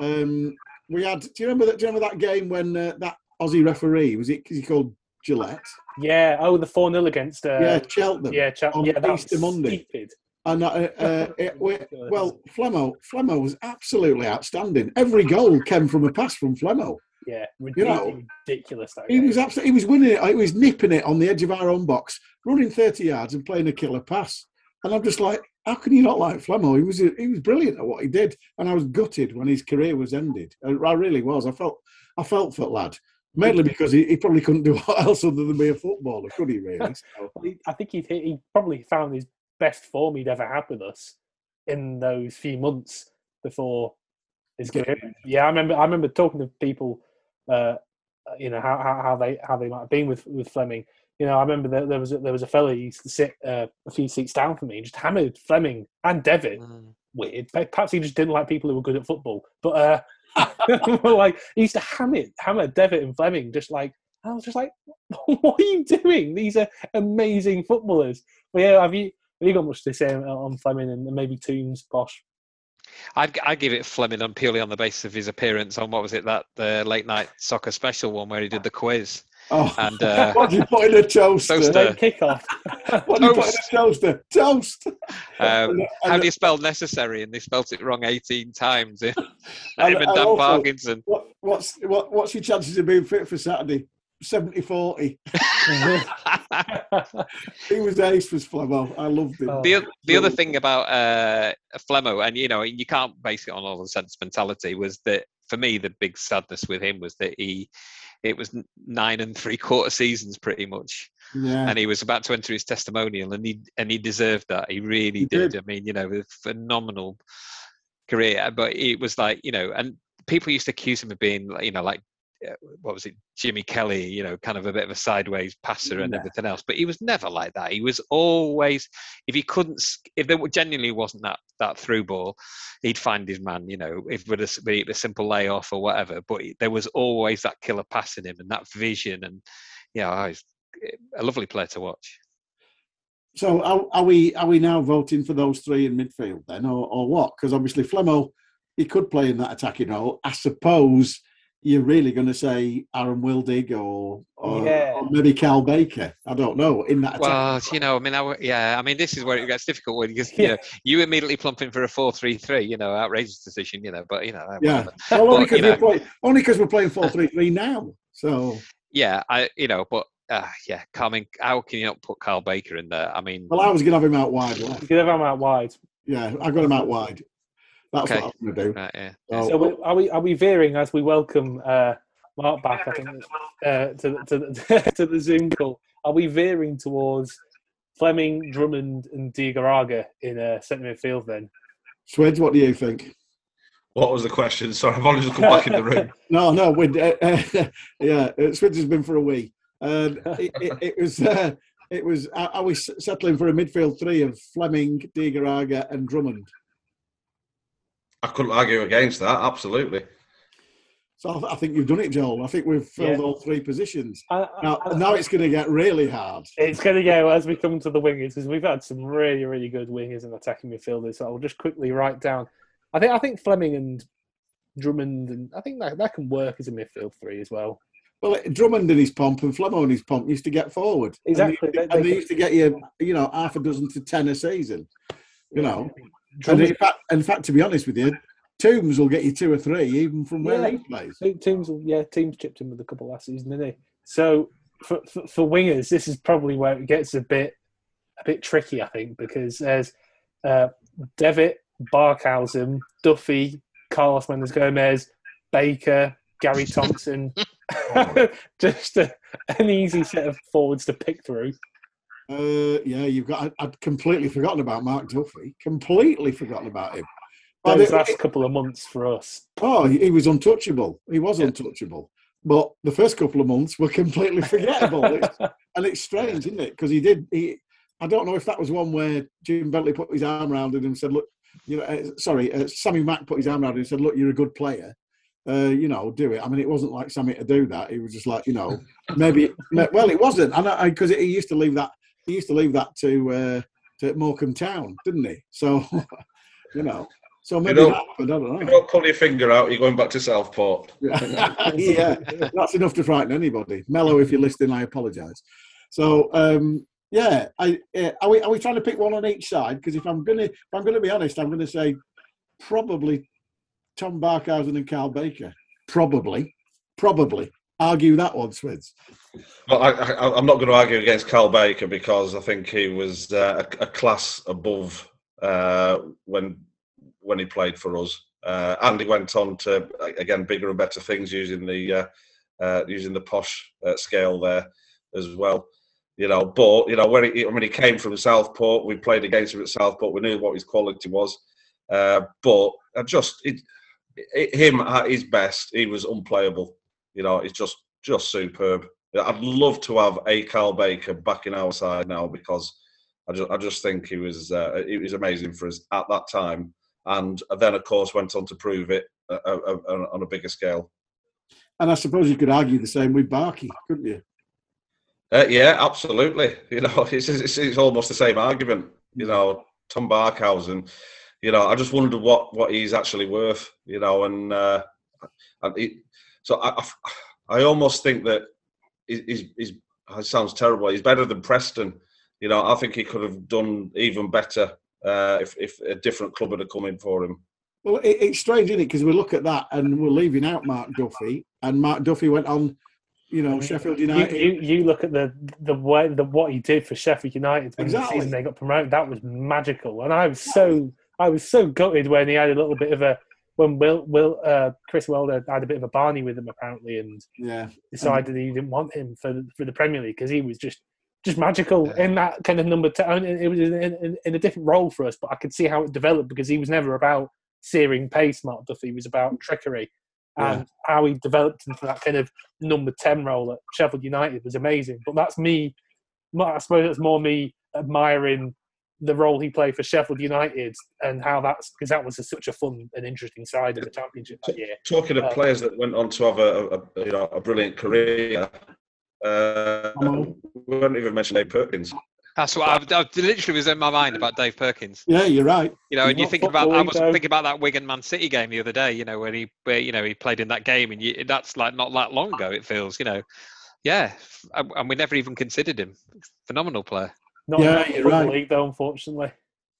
um, we had, do you remember that? Do you remember that game when uh, that Aussie referee was it? He called Gillett? Yeah. Oh, the four 0 against. Uh, yeah, Cheltenham. Yeah, on yeah, that Easter Monday. stupid. And uh, uh, it, we- well, Flemo, Flemo was absolutely outstanding. Every goal came from a pass from Flemo. Yeah, You know, ridiculous. He was absolutely, he was winning it. He was nipping it on the edge of our own box, running 30 yards and playing a killer pass. And I'm just like, how can you not like Flemo? He was he was brilliant at what he did, and I was gutted when his career was ended. I, I really was. I felt I felt for lad, mainly because he, he probably couldn't do what else other than be a footballer, could he? Really? So, I think he he probably found his best form he'd ever had with us in those few months before his Yeah. career. Yeah, I remember. I remember talking to people, uh, you know, how, how how they how they might have been with with Fleming. You know, I remember that there was a, there was a fella who used to sit uh, a few seats down from me, and just hammered Fleming and Devitt. Mm. Weird. Perhaps he just didn't like people who were good at football. But uh, like he used to hammer hammer Devitt and Fleming, just like I was just like, what are you doing? These are amazing footballers. But yeah, have you have you got much to say on- Fleming and maybe Tombs, Posh? I'd, I'd give it Fleming on purely on the basis of his appearance on what was it that the late night soccer special one where he did the quiz oh, and uh, what did you put in a toaster? Toaster. Late kickoff. What did you put in a toaster? Toast. um, And- how and- do you spell necessary and they spelt it wrong 18 times in And- him and and Dan also- Parkinson What, what's what, what's your chances of being fit for Saturday? 70-40. He was ace was Flemo. I loved him. The, the other thing about uh, Flemo, and you know, you can't base it on all the sentimentality, was that for me the big sadness with him was that he, it was nine and three quarter seasons pretty much, yeah. and he was about to enter his testimonial, and he and he deserved that. He really He did. did. I mean, you know, a phenomenal career, but it was like you know, and people used to accuse him of being, you know, like. Uh, What was it, Jimmy Kelly? You know, kind of a bit of a sideways passer and Yeah. everything else. But he was never like that. He was always if he couldn't, if there genuinely wasn't that that through ball, he'd find his man. You know, if with a, be a simple layoff or whatever. But there was always that killer pass in him and that vision, and yeah, a lovely player to watch. So are, are we are we now voting for those three in midfield then, or, or what? Because obviously Flemo, he could play in that attacking role. I suppose you're really going to say Aaron Wildig or, or or, Yeah. or maybe Cal Baker. I don't know. In that attack. Well, you know, I mean, I, yeah, I mean, this is where it gets difficult when because Yeah. you know you immediately plump in for a four-three-three, you know, outrageous decision, you know, but you know, yeah, well, only because you know- we're playing only because we're playing four three three now. So yeah, I, you know, but uh, yeah, I mean, how can you not put Carl Baker in there? I mean, well, I was going to have him out wide left. You could have him out wide. Yeah, I got him out wide. That's Okay. what I'm going to do. right, yeah. So- So we, are we are we veering as we welcome uh, Mark back? I think uh, to the- to the, to the Zoom call. Are we veering towards Fleming, Drummond, and Diagouraga in uh, centre midfield? Then Swids, what do you think? What was the question? Sorry, I've only just come back in the room. No, no, we uh, uh, yeah, uh, Swids has been for a wee. Um, it, it, it was, uh, it was. Are are we settling for a midfield three of Fleming, Diagouraga, and Drummond? I couldn't argue against that. Absolutely. So I, I think you've done it, Joel. I think we've filled Yeah. all three positions. I, Now, I- now it's going to get really hard. It's going to go as we come to the wingers because we've had some really, really good wingers and attacking midfielders. So I'll just quickly write down. I think I think Fleming and Drummond and I think that that can work as a midfield three as well. Well, Drummond in his pomp and Flemo in his pomp used to get forward. And they- Exactly. They- And they they, used to get you, you know, half a dozen to ten a season. You know, and in fact, in fact, to be honest with you, Toombs will get you two or three even from where Yeah. he plays. Te- teams, will- yeah, teams chipped in with a couple last season, didn't they? So for, for for wingers, this is probably where it gets a bit a bit tricky, I think, because there's uh, Devitt, Barkhuizen, Duffy, Carlos Mendes Gomes, Baker, Gary Thompson. Just a, an easy set of forwards to pick through. Uh, yeah, you've got. I, I'd completely forgotten about Mark Duffy. Completely forgotten about him. But Those it- last couple of months for us. oh, he he was untouchable. He was Yeah. untouchable. But the first couple of months were completely forgettable. It's- and it's strange, isn't it? Because he did. He. I don't know if that was one where Jim Bentley put his arm around him and said, "Look, you know, uh, sorry, uh, Sammy Mack put his arm around him and said, "Look, you're a good player. Uh, you know, do it." I mean, it wasn't like Sammy to do that. He was just like, you know, maybe. well, it wasn't, and because he used to leave that, he used to leave that to uh, to Morecambe Town, didn't he? So, you know, so maybe know- that happened. I don't know. You don't pull your finger out. You're going back to Southport. yeah, that's enough to frighten anybody. Mellow, if you're listening, I apologise. So, um, yeah, I, uh, are we are we trying to pick one on each side? Because if I'm gonna if I'm gonna be honest, I'm gonna say probably Tom Barkhuizen and Carl Baker. Probably, probably argue that one, Swids. Well, I, I'm not going to argue against Carl Baker because I think he was uh, a, a class above uh, when when he played for us, uh, and he went on to again bigger and better things using the uh, uh, using the posh uh, scale there as well. You know, but you know when he when he came from Southport, we played against him at Southport. We knew what his quality was, but I just it, it, him at his best, he was unplayable. You know, it's just just superb. I'd love to have a Carl Baker back in our side now because I just I just think he was uh, he was amazing for us at that time, and then of course went on to prove it uh, uh, uh, on a bigger scale. And I suppose you could argue the same with Barkey, couldn't you? Uh, yeah, absolutely. You know, it's, it's it's almost the same argument. You know, Tom Barkhuizen. You know, I just wondered what what he's actually worth. You know, and uh, and he, so I, I I almost think that he's, he's, he's it sounds terrible. He's better than Preston. You know, I think he could have done even better uh, if if a different club had come in for him. Well, it, it's strange, isn't it? Because we look at that and we're leaving out Mark Duffy, and Mark Duffy went on, you know, Sheffield You, United. you, you look at the the way the what he did for Sheffield United when Exactly. the season they got promoted. That was magical, and I was so I was so gutted when he had a little bit of a when Will Will uh, Chris Wilder had a bit of a Barney with him apparently, and yeah, decided he didn't want him for the, for the Premier League because he was just just magical Yeah. in that kind of number ten. It was in, in, in a different role for us, but I could see how it developed because he was never about searing pace. Mark Duffy he was about trickery, and how he developed into that kind of number ten role at Sheffield United was amazing. But that's me. I suppose it's more me admiring the role he played for Sheffield United and how that's because that was a, such a fun and interesting side of the championship that year. Talking of Uh, players that went on to have a, a, a you know a brilliant career, uh, Hello. we haven't even mentioned Dave Perkins. That's what I've, I've literally was in my mind about Dave Perkins. yeah, you're right. You know, and you not think about I was though. thinking about that Wigan Man City game the other day. You know, when he where, you know he played in that game, and you, that's like not that long ago. It feels, you know, Yeah, and and we never even considered him. Phenomenal player. Not Yeah, in the you're right. League, though, unfortunately.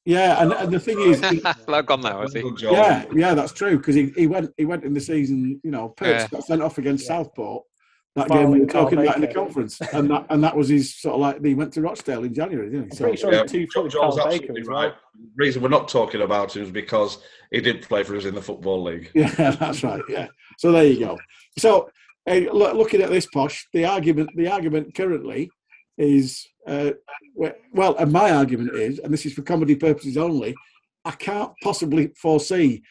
Yeah, and, and the thing is, Log on now, is he? Yeah, yeah, that's true because he, he went he went in the season. You know, Perks Yeah. got sent off against Yeah. Southport. That Following game we were talking about in the conference, and that and that was his sort of like he went to Rochdale in January, didn't he? I'm So pretty sure Yeah, two Jo- footed Joel's Carl absolutely as right. The reason we're not talking about him is because he did play for us in the football league. Yeah, that's right. Yeah. So there you go. So hey, look, looking at this posh, the argument the argument currently is uh, well, and my argument is, and this is for comedy purposes only, I can't possibly foresee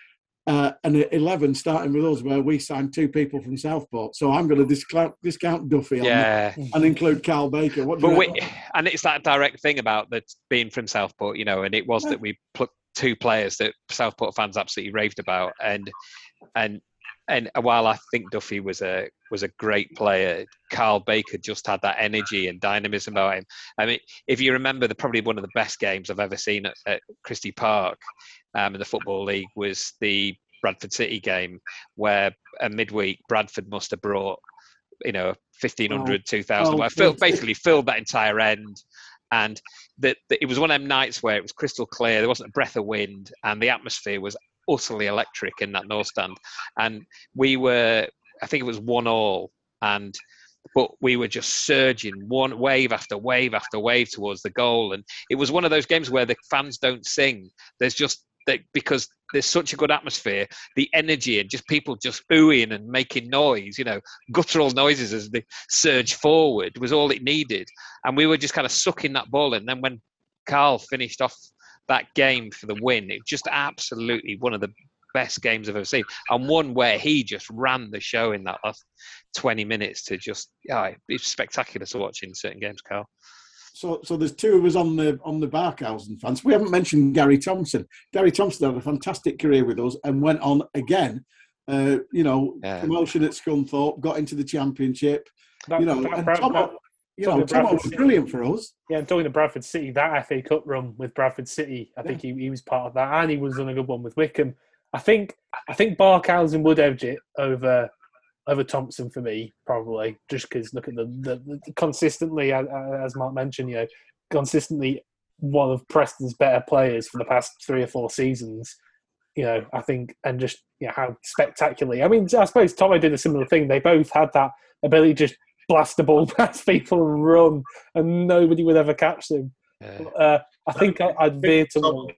uh, an eleven starting with us where we sign two people from Southport. So I'm going to discount discount Duffy Yeah, and include Carl Baker. But we, and it's that direct thing about that being from Southport, you know, and it was Yeah. that we plucked two players that Southport fans absolutely raved about, and and and while I think Duffy was a was a great player, Carl Baker just had that energy and dynamism about him. I mean, if you remember, the probably one of the best games I've ever seen at, at Christie Park um, in the football league was the Bradford City game, where a midweek Bradford must have brought you know 1500 2000 oh, filled, basically filled that entire end and that it was one of them nights where it was crystal clear there wasn't a breath of wind and the atmosphere was utterly electric in that north stand. And we were i think it was one all and but we were just surging one wave after wave after wave towards the goal. And it was one of those games where the fans don't sing. There's just because there's such a good atmosphere the energy and just people just oohing and making noise you know guttural noises as they surge forward was all it needed. And we were just kind of sucking that ball. In then when carl finished off that game for the win it just absolutely one of the best games i've ever seen and one where he just ran the show in that last 20 minutes to just yeah it's spectacular to watch in certain games carl So, so there's two of us on the on the Barkhuizen fans. We haven't mentioned Gary Thompson. Gary Thompson had a fantastic career with us and went on again. Uh, you know, Yeah. promotion at Scunthorpe, got into the championship. That, You know, that- and Brad- Tomo, that- you Tommy Tomo was City. brilliant for us. yeah, I'm talking to Bradford City. That FA Cup run with Bradford City, I think he, he was part of that, and he was on a good one with Wycombe. I think I think Barkhuizen would edge it over over Thompson for me, probably, just because look at the, the, the consistently, as, as Mark mentioned, you know, consistently one of Preston's better players for the past three or four seasons. You know, I think, and just you know, how spectacularly. I mean, I suppose Tomo did a similar thing. They both had that ability to just blast the ball past people and run, and nobody would ever catch them. Yeah. Uh, I think I, I'd veer Tomo- to.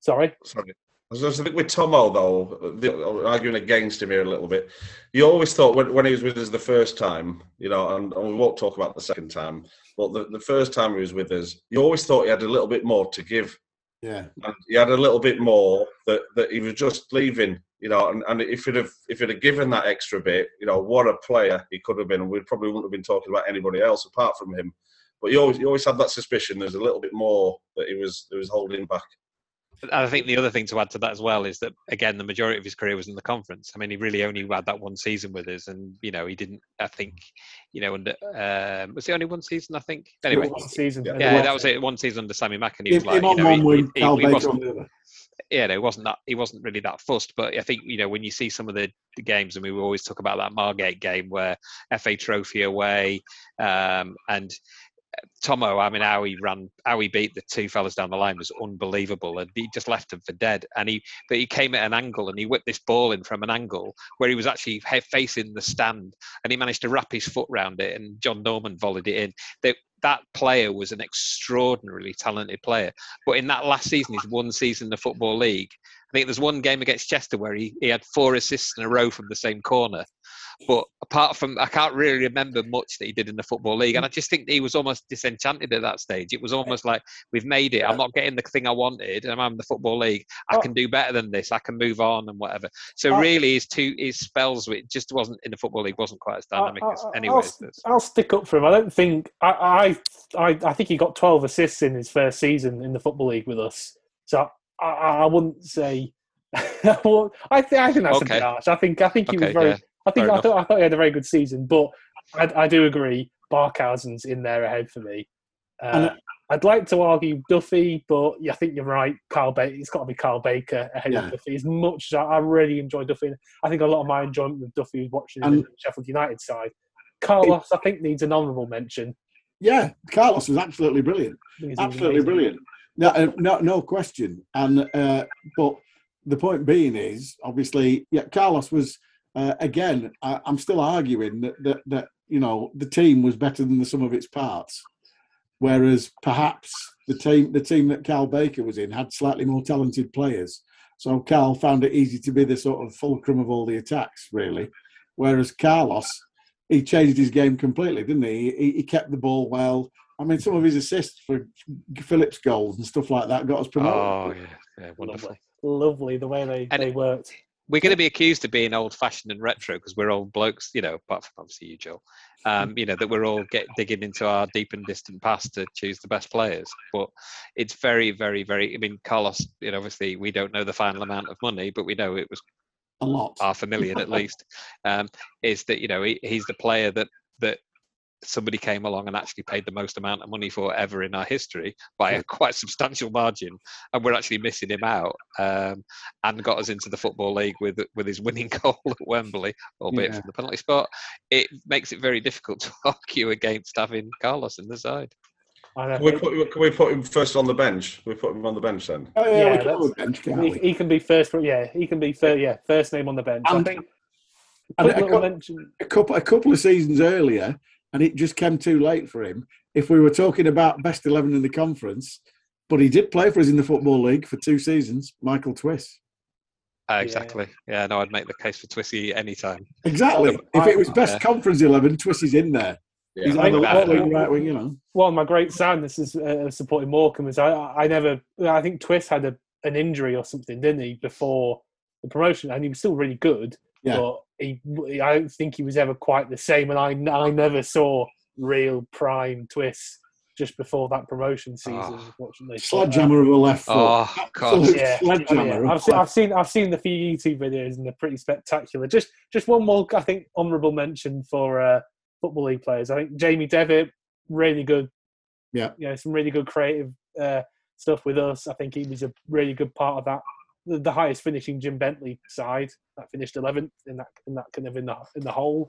Sorry. Sorry. I was think with Tomo though, the, arguing against him here a little bit. You always thought when, when he was with us the first time, you know, and, and we won't talk about the second time, but the, the first time he was with us, you always thought he had a little bit more to give. Yeah, and he had a little bit more that, that he was just leaving, you know. And, and if he'd have if he'd have given that extra bit, you know, what a player he could have been, and we probably wouldn't have been talking about anybody else apart from him. But you always you always had that suspicion there's a little bit more that he was that was holding back. And I think the other thing to add to that as well is that again the majority of his career was in the conference. I mean, he really only had that one season with us, and you know he didn't. I think, you know, under um, was it only one season? I think. Anyway, One season. Yeah. yeah, that was it. One season under Sammy Mack, and he was like, him you know, he, with he- Carl he wasn't on the other. yeah, no, it wasn't that he wasn't really that fussed. But I think you know when you see some of the, the games, and we always talk about that Margate game where FA Trophy away, um, and Tomo, I mean, how he ran, how he beat the two fellas down the line was unbelievable, and he just left them for dead. And he, but he came at an angle and he whipped this ball in from an angle where he was actually facing the stand, and he managed to wrap his foot round it, and John Norman volleyed it in. That that player was an extraordinarily talented player. But in that last season, his one season in the football league, I think there's one game against Chester where he, he had four assists in a row from the same corner. But apart from, I can't really remember much that he did in the football league, and I just think he was almost disenchanted at that stage. It was almost like we've made it. I'm not getting the thing I wanted, and I'm in the football league. I can do better than this. I can move on and whatever. So really, his two his spells with just wasn't in the football league wasn't quite as dynamic as I- I- anyway. I'll, I'll stick up for him. I don't think I, I, I, think he got 12 assists in his first season in the football league with us. So I, I wouldn't say. I, I think I think that's Okay. a bit harsh. I think I think he was very. yeah, I think I thought I thought he had a very good season, but I, I do agree. Barkhuizen's in there ahead for me. And- Uh, I'd like to argue Duffy, but yeah, I think you're right. Carl Baker, it's got to be Carl Baker ahead Yeah. of Duffy. As much as I, really enjoy Duffy, I think a lot of my enjoyment with Duffy was watching the Sheffield United side Carlos, I think, needs an honourable mention. Yeah, Carlos was absolutely brilliant. Absolutely amazing. brilliant. No, uh, no, no question. And uh, but the point being is, obviously, yeah, Carlos was uh, again. I, I'm still arguing that, that that you know the team was better than the sum of its parts, whereas perhaps the team the team that Carl Baker was in had slightly more talented players. So Carl found it easy to be the sort of fulcrum of all the attacks, really. Whereas Carlos, he changed his game completely, didn't he? He, he kept the ball well. I mean, some of his assists for Phillips goals and stuff like that got us promoted. Oh yeah, yeah, wonderful. Lovely. Lovely the way they, And they it- worked. We're going to be accused of being old-fashioned and retro because we're old blokes, you know. Apart from obviously you, Joel. Um, you know that we're all get digging into our deep and distant past to choose the best players. But it's very, very, very. I mean, Carlos. You know, obviously we don't know the final amount of money, but we know it was a lot. half a million at least. Um, is that you know he, he's the player that that somebody came along and actually paid the most amount of money for ever in our history by a quite substantial margin, and we're actually missing him out, um, and got us into the football league with with his winning goal at Wembley, albeit Yeah. from the penalty spot. It makes it very difficult to argue against having Carlos in the side. Can we, put, can we put him first on the bench? Can we put him on the bench then? Oh, yeah, Yeah, we can that's- have bench, can't he, we? he can be first. Yeah, he can be first. Yeah, first name on the bench. I And- think. and a little mention. a couple a couple of seasons earlier, and it just came too late for him. If we were talking about best eleven in the conference, but he did play for us in the football league for two seasons. Michael Twiss. Uh, exactly. Yeah, no, I'd make the case for Twissy anytime. Exactly. If it was best Yeah. conference eleven, Twiss is in there. Yeah. He's I either think left wing, right wing, you know. One of my great sadness is uh, supporting Morecambe is I I never I think Twiss had a, an injury or something, didn't he, before the promotion, and he was still really good. Yeah. But he, I don't think he was ever quite the same, and I I never saw real prime twists just before that promotion season. Oh. Unfortunately, But, Sledgehammer of a left foot. Oh God. Absolute yeah, sledgehammer. yeah. I've, seen, I've seen I've seen the few YouTube videos and they're pretty spectacular. Just just one more, I think, honourable mention for uh, football league players. I think Jamie Devitt, really good. Yeah. you know, some really good creative uh, stuff with us. I think he was a really good part of that. The, the highest finishing Jim Bentley side that finished 11th in that in that kind of in the in the whole.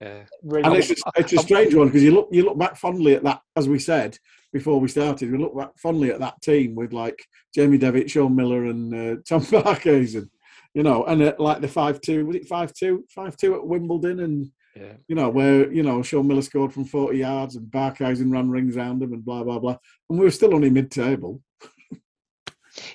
Yeah. Really And it's a, it's a strange one because you look you look back fondly at that, as we said before we started. We look back fondly at that team with like Jamie Devitt, Sean Miller, and uh, Tom Barkhuizen, you know, and at like the five two was it five two five two at Wimbledon, and Yeah. you know where you know Sean Miller scored from forty yards and Barkhuizen ran rings round him and blah blah blah, and we were still only mid table.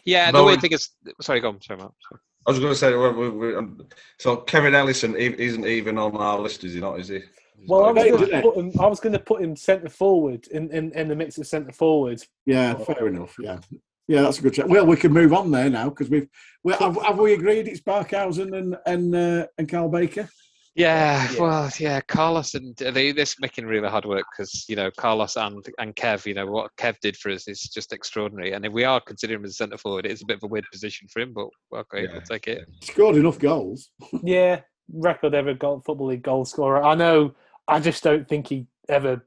Yeah, No, the weird it- thing is, sorry, go on, sorry, Mark. Sorry. I was going to say, we- we- we- um, so Kevin Ellison isn't even on our list, is he not? Is he? Well, I was going to put him. I was going to put him centre forward in, in, in the mix of centre forwards. Yeah, fair enough. Yeah, yeah, that's a good chat. Well, we can move on there now because we've we, have, have we agreed it's Barkhuizen and and uh, and Carl Baker. Yeah, Yeah. well, yeah, Carlos and uh, they this making really hard work because you know Carlos and and Kev, you know what Kev did for us is just extraordinary. And if we are considering him as a centre forward, it is a bit of a weird position for him, but okay, Yeah. we'll take it. Scored enough goals. Yeah, record ever goal, football league goal scorer. I know. I just don't think he ever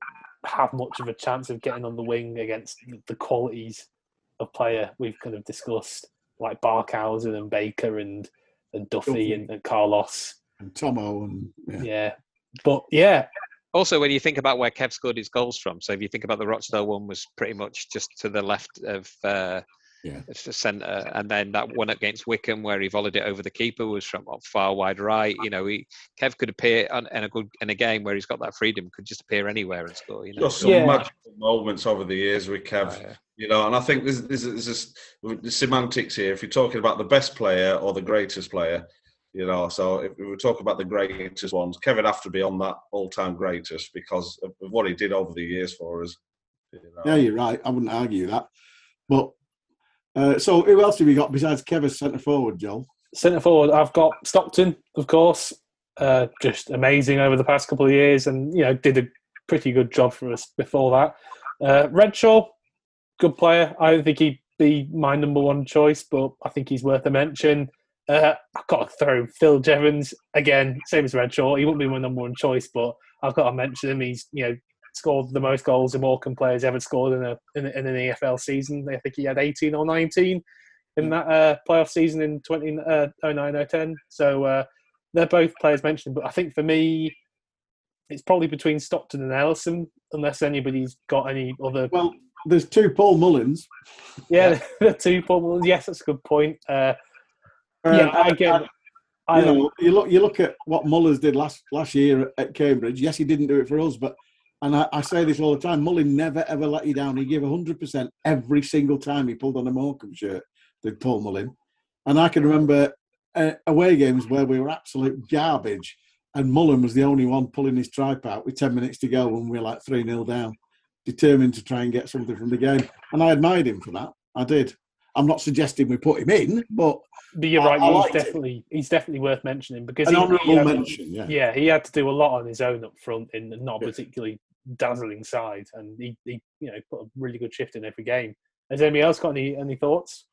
have much of a chance of getting on the wing against the qualities of player we've kind of discussed, like Barkhuizen and Baker and and Duffy, Duffy. And, and Carlos. And Tomo and yeah. Yeah, but yeah, Also, when you think about where Kev scored his goals from, so if you think about the Rochdale one, was pretty much just to the left of uh, Yeah. the centre, and then that one against Wycombe where he volleyed it over the keeper was from far wide right. You know, he, Kev could appear on, in a good in a game where he's got that freedom, could just appear anywhere and score. You know, Just some Yeah. magical moments over the years with Kev. Uh, You know, and I think there's, there's, there's this the semantics here. If you're talking about the best player or the greatest player, you know, so if we were talking about the greatest ones, Kevin have to be on that all-time greatest because of of what he did over the years for us. You know. Yeah, you're right. I wouldn't argue that. But uh, so, who else have we got besides Kev as centre forward, Joel? centre forward. I've got Stockton, of course, uh, just amazing over the past couple of years, and you know did a pretty good job for us before that. Uh, Redshaw, good player. I don't think he'd be my number one choice, but I think he's worth a mention. Uh, I've got to throw Phil Jevons again, same as Redshaw. He wouldn't be my number one choice, but I've got to mention him. He's you know scored the most goals of Morecambe players ever scored in a in, in an EFL season. I think he had 18 or 19 in that uh, playoff season in 20, uh, 09 010. So uh, they're both players mentioned. But I think for me, it's probably between Stockton and Ellison, unless anybody's got any other. Well, there's two Paul Mullins. Yeah, the two Paul. Mullins. Yes, that's a good point. Uh, yeah, Uh, I get. I you know, you look you look at what Mullins did last last year at Cambridge. Yes, he didn't do it for us, but and I, I say this all the time. Mullin never ever let you down. He gave hundred percent every single time he pulled on a Morecambe shirt. Did Paul Mullin, and I can remember uh, away games where we were absolute garbage, and Mullin was the only one pulling his tripe out with ten minutes to go when we were like three 0 down, determined to try and get something from the game. And I admired him for that. I did. I'm not suggesting we put him in, but But you're I- right. I he's liked it. definitely he's definitely worth mentioning because an he, he honourable had- mention. Yeah. Yeah, he had to do a lot on his own up front in not Yeah. particularly dazzling side, and he, he you know put a really good shift in every game. Has anybody else got any any thoughts?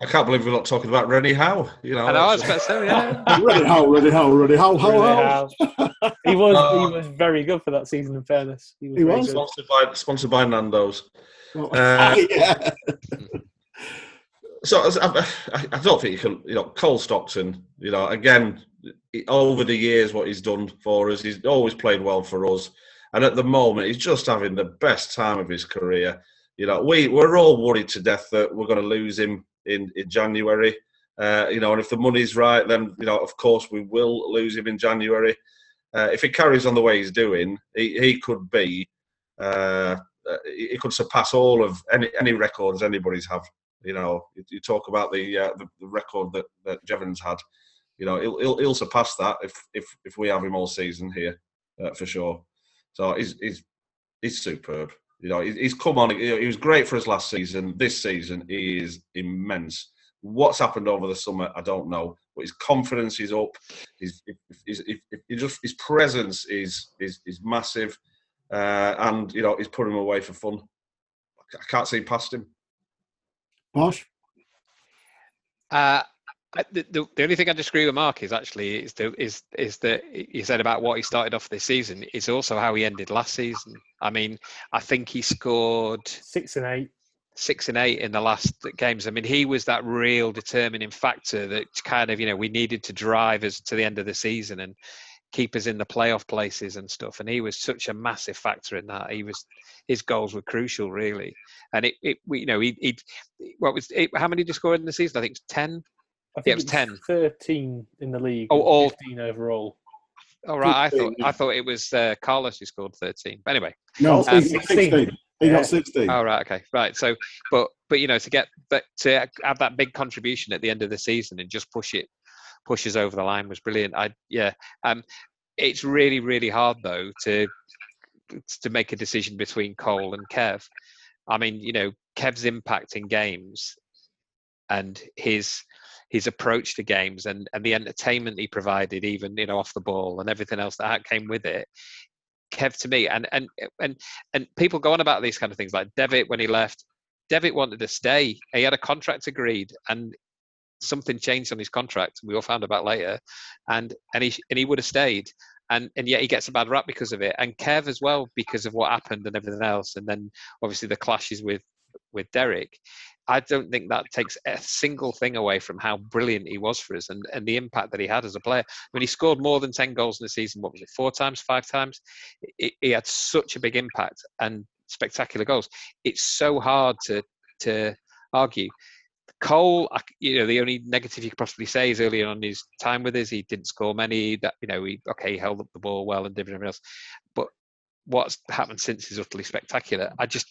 I can't believe we're not talking about Rene Howe. You know, I know, I was that's- about to say, yeah. ready how, ready how, ready how, how, Really how. how- he was Uh, he was very good for that season. In fairness, he was. He was. sponsored by sponsored by Nando's. Well, Uh, yeah. So I, I- don't think you can, you know, Cole Stockton. You know, again, over the years, what he's done for us, he's always played well for us, and at the moment, he's just having the best time of his career. You know, we we're all worried to death that we're going to lose him in in January. Uh, you know, and if the money's right, then you know, of course, we will lose him in January. Uh, if he carries on the way he's doing, he, he could be, uh, uh, he could surpass all of any any records anybody's have. You know, you, you talk about the, uh, the the record that that Jevons had. You know, he'll, he'll he'll surpass that if if if we have him all season here uh, for sure. So he's he's he's superb. You know, he's, he's come on. He, he was great for us last season. This season, he is immense. What's happened over the summer, I don't know. But his confidence is up. His, his, his, his, just, his presence is is is massive, uh, and you know, he's putting him away for fun. I can't see past him. Posh. Uh, I- the, the, the only thing I disagree with Mark is actually is the is is that you said about what he started off this season is also how he ended last season. I mean, I think he scored Six and eight. six and eight in the last games. I mean, he was that real determining factor that kind of you know we needed to drive us to the end of the season and keep us in the playoff places and stuff. And he was such a massive factor in that. He was his goals were crucial, really. And it, it we, you know, he, he what was it, how many did he score in the season? I think it's ten. I Yeah, think it was it's 10. Thirteen in the league. Oh, and all- fifteen overall. Oh right, I thought. I thought it was uh, Carlos who scored thirteen. But anyway, No, Um, 16. 16. He got 16. Oh right, okay, right. So, but but you know, to get that to have that big contribution at the end of the season and just push it, push us over the line was brilliant. I yeah, um, it's really really hard though to to make a decision between Cole and Kev. I mean, you know, Kev's impact in games and his his approach to games and and the entertainment he provided, even you know off the ball and everything else that came with it. Kev to me, and and and and people go on about these kind of things like Devitt when he left. Devitt wanted to stay. He had a contract agreed, and something changed on his contract. We all found about later, and and he and he would have stayed, and and yet he gets a bad rap because of it. And Kev as well because of what happened and everything else, and then obviously the clashes with with Derek. I don't think that takes a single thing away from how brilliant he was for us and, and the impact that he had as a player. When he scored more than 10 goals in the season, what was it, four times, five times? He had such a big impact and spectacular goals. It's so hard to to argue. Cole, you know, the only negative you could possibly say is early on in his time with us, he didn't score many. That you know, he okay, he held up the ball well and did everything else. But what's happened since is utterly spectacular. I just,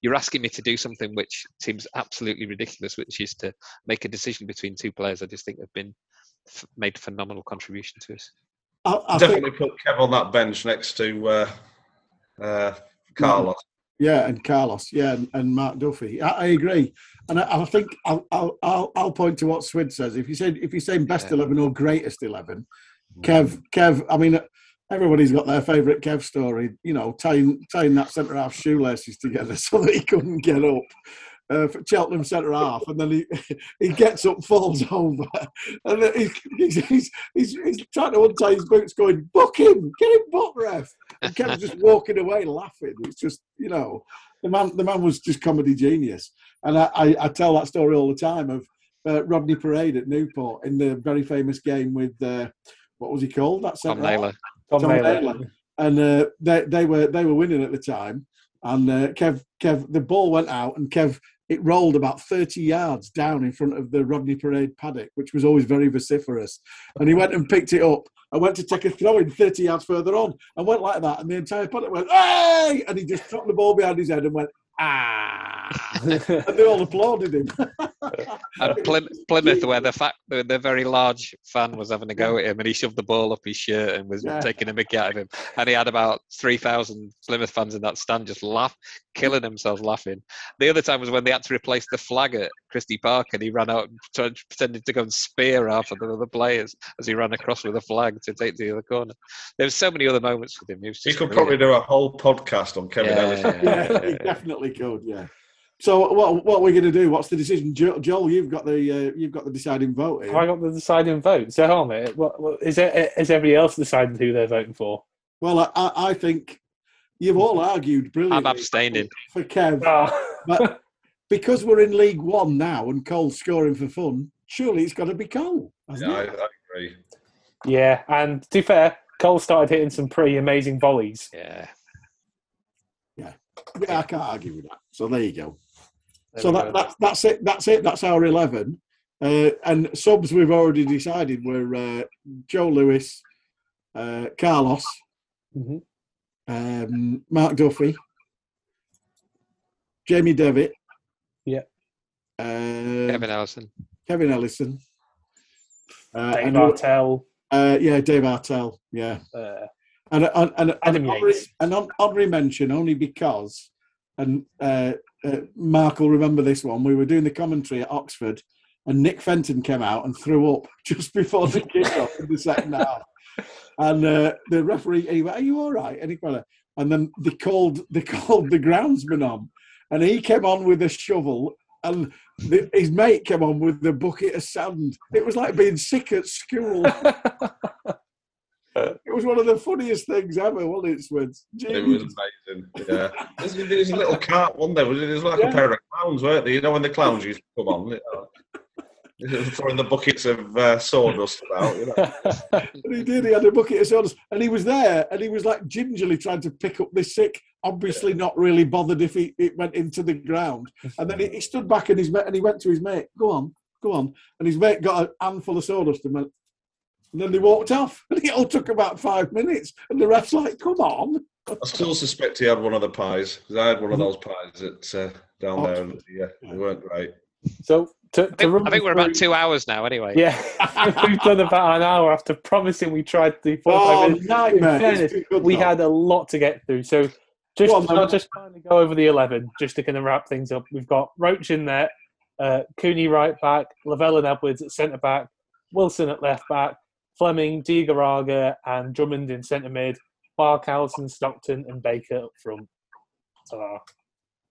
you're asking me to do something which seems absolutely ridiculous, which is to make a decision between two players. I just think have been f- made phenomenal contribution to us. I, I think, Definitely put Kev on that bench next to uh, uh, Carlos. Yeah, and Carlos, yeah, and, and Mark Duffy. I, I agree, and I, I think I'll, I'll I'll I'll point to what Swid says. If you say if you're saying best Yeah. eleven or greatest eleven, mm. Kev, Kev. I mean, everybody's got their favourite Kev story. You know, tying tying that centre half shoelaces together so that he couldn't get up. Uh, for Cheltenham centre half, and then he he gets up, falls over, and then he's, he's, he's, he's, he's trying to untie his boots, going, "Book him, get him, book ref." And Kev's just walking away laughing. It's just, you know, the man the man was just comedy genius. And I, I, I tell that story all the time of uh, Rodney Parade at Newport in the very famous game with uh, what was he called? That Tom? Naylor. Tom, Tom Naylor. Naylor. and uh, they they were they were winning at the time. And uh, Kev Kev the ball went out, and Kev it rolled about 30 yards down in front of the Rodney Parade paddock, which was always very vociferous. And he went and picked it up. I went to take a throw in 30 yards further on. I went like that, and the entire paddock went, hey! And he just dropped the ball behind his head and went, ah. and they all applauded him. And Plym- Plymouth, where the fact the, the very large fan was having a go at him, and he shoved the ball up his shirt and was Yeah. taking a mickey out of him, and he had about three thousand Plymouth fans in that stand just laugh, killing themselves laughing. The other time was when they had to replace the flag at Christie Park, and he ran out and tried, pretended to go and spear half of the other players as he ran across with a flag to take to the other corner. There was so many other moments with him. He was You just could brilliant. probably do a whole podcast on Kevin Yeah, Ellis. yeah, he definitely could. Yeah. So what what are we going to do? What's the decision, Jo- Joel? You've got the uh, you've got the deciding vote. Have I got the deciding vote? So, hold on a minute. What, what, is, it, is everybody else decided who they're voting for? Well, I, I I think you've all argued brilliantly. I'm abstaining. for Kev, Ah. but because we're in League One now and Cole's scoring for fun, surely it's got to be Cole. hasn't Yeah, I. I agree. yeah, and to be fair, Cole started hitting some pretty amazing volleys. Yeah. Yeah, I can't argue with that. So there you go. There so we that, go. that that's it. That's it. That's our eleven. Uh, and subs we've already decided were uh, Joe Lewis, uh, Carlos, Mhm. um, Mark Duffy, Jamie Devitt, Yeah. uh, Kevin Ellison. Kevin Ellison, uh, Dave Artell, uh, yeah, Dave Artell, yeah, And and, and, Adam an honorary, an honorary mention only because, and uh, uh, Mark will remember this one. We were doing the commentary at Oxford, and Nick Fenton came out and threw up just before the kick-off in the second half. And uh, the referee, he went, "Are you all right?" And he went, and then they called they called the groundsman on, and he came on with a shovel. And the, his mate came on with the bucket of sand. It was like being sick at school. It was one of the funniest things ever, wasn't it, Swids? It was amazing. Yeah. There's, there's a little cart one there. wasn't it? There's like Yeah. a pair of clowns, weren't they? You know when the clowns used to come on, you know, throwing the buckets of uh, sawdust about. You know. And he did. He had a bucket of sawdust, and he was there, and he was like gingerly trying to pick up this sick. Obviously, not really bothered if he it went into the ground. And then he, he stood back, and his mate, and he went to his mate. Go on, go on. And his mate got a handful of sawdust and went. And then they walked off, and it all took about five minutes. And the ref's like, "Come on." I still suspect he had one of the pies because I had one of those pies at uh, down there, and yeah, they weren't great. so, to, I think, I think we're about two hours now, anyway. Yeah, we've done about an hour after promising we tried to do 45 Oh, minutes. nightmare! Fairness, It's too good, we though. had a lot to get through. So just Go on, then. I'll just finally go over the eleven, just to kind of wrap things up. We've got Roche in there, uh, Cooney right back, Lavelle and Edwards at centre back, Wilson at left back, Fleming, Diagouraga, and Drummond in centre mid, Barkhuizen, Stockton, and Baker up front. So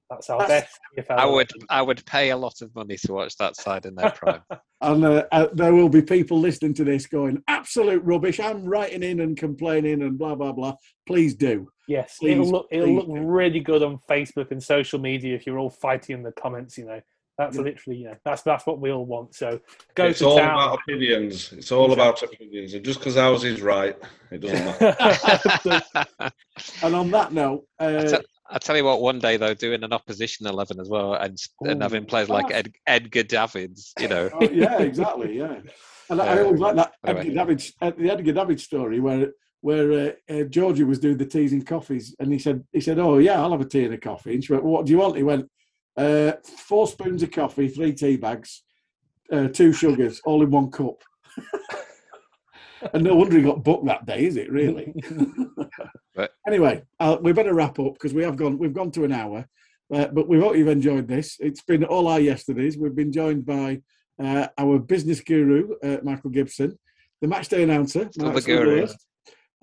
that's our That's- best. I would 11. I would pay a lot of money to watch that side in their prime. And uh, uh, there will be people listening to this going, absolute rubbish. I'm writing in and complaining and blah, blah, blah. Please do. Yes, Please, it'll look it'll look do. really good on Facebook and social media if you're all fighting in the comments. You know, that's Yeah. literally yeah. that's that's what we all want. So go it's to all town. about opinions. It's all about opinions, and just because ours is right, it doesn't matter. And on that note, I uh, tell- I tell you what, one day though, doing an opposition eleven as well, and and having Ooh. players like. Ed, Edgar Davids, you know, oh, yeah, exactly, yeah. And I, I Uh, always like that anyway. Edgar David, uh, the Edgar David story where where uh, uh, Georgie was doing the teas and coffees, and he said he said, "Oh yeah, I'll have a tea and a coffee." And she went, "What do you want?" He went, uh, four spoons of coffee, three tea bags, uh, two sugars, all in one cup." and no wonder he got booked that day, is it? Really? Anyway, uh, we better wrap up because we have gone. We've gone to an hour, uh, but we hope you've enjoyed this. It's been all our yesterdays. We've been joined by uh, our business guru, uh, Michael Gibson, the match day announcer, Mark.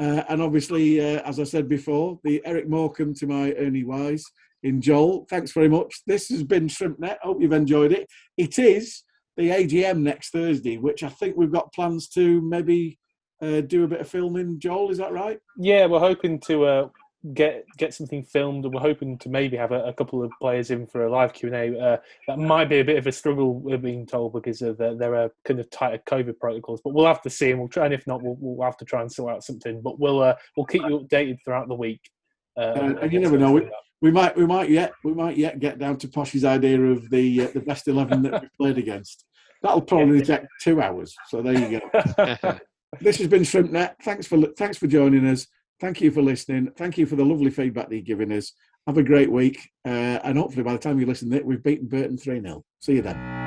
Uh, and obviously, uh, as I said before, the Eric Morecambe to my Ernie Wise in Joel. Thanks very much. This has been ShrimpNet. Hope you've enjoyed it. It is the AGM next Thursday, which I think we've got plans to maybe uh, do a bit of filming. Joel, is that right? yeah, we're hoping to uh, get get something filmed, and we're hoping to maybe have a, a couple of players in for a live Q and A. Uh, that might be a bit of a struggle, we're being told, because of uh, there are kind of tighter COVID protocols. But we'll have to see, and we'll try. And if not, we'll, we'll have to try and sort out something. But we'll uh, we'll keep you updated throughout the week. Uh, And- you never know. We might we might yet we might yet get down to Posh's idea of the uh, the best eleven that we've played against. That'll probably take two hours. So there you go. this has been ShrimpNet. Thanks for thanks for joining us. Thank you for listening. Thank you for the lovely feedback that you're giving us. Have a great week, uh, and hopefully by the time you listen to it, we've beaten Burton three 0 See you then.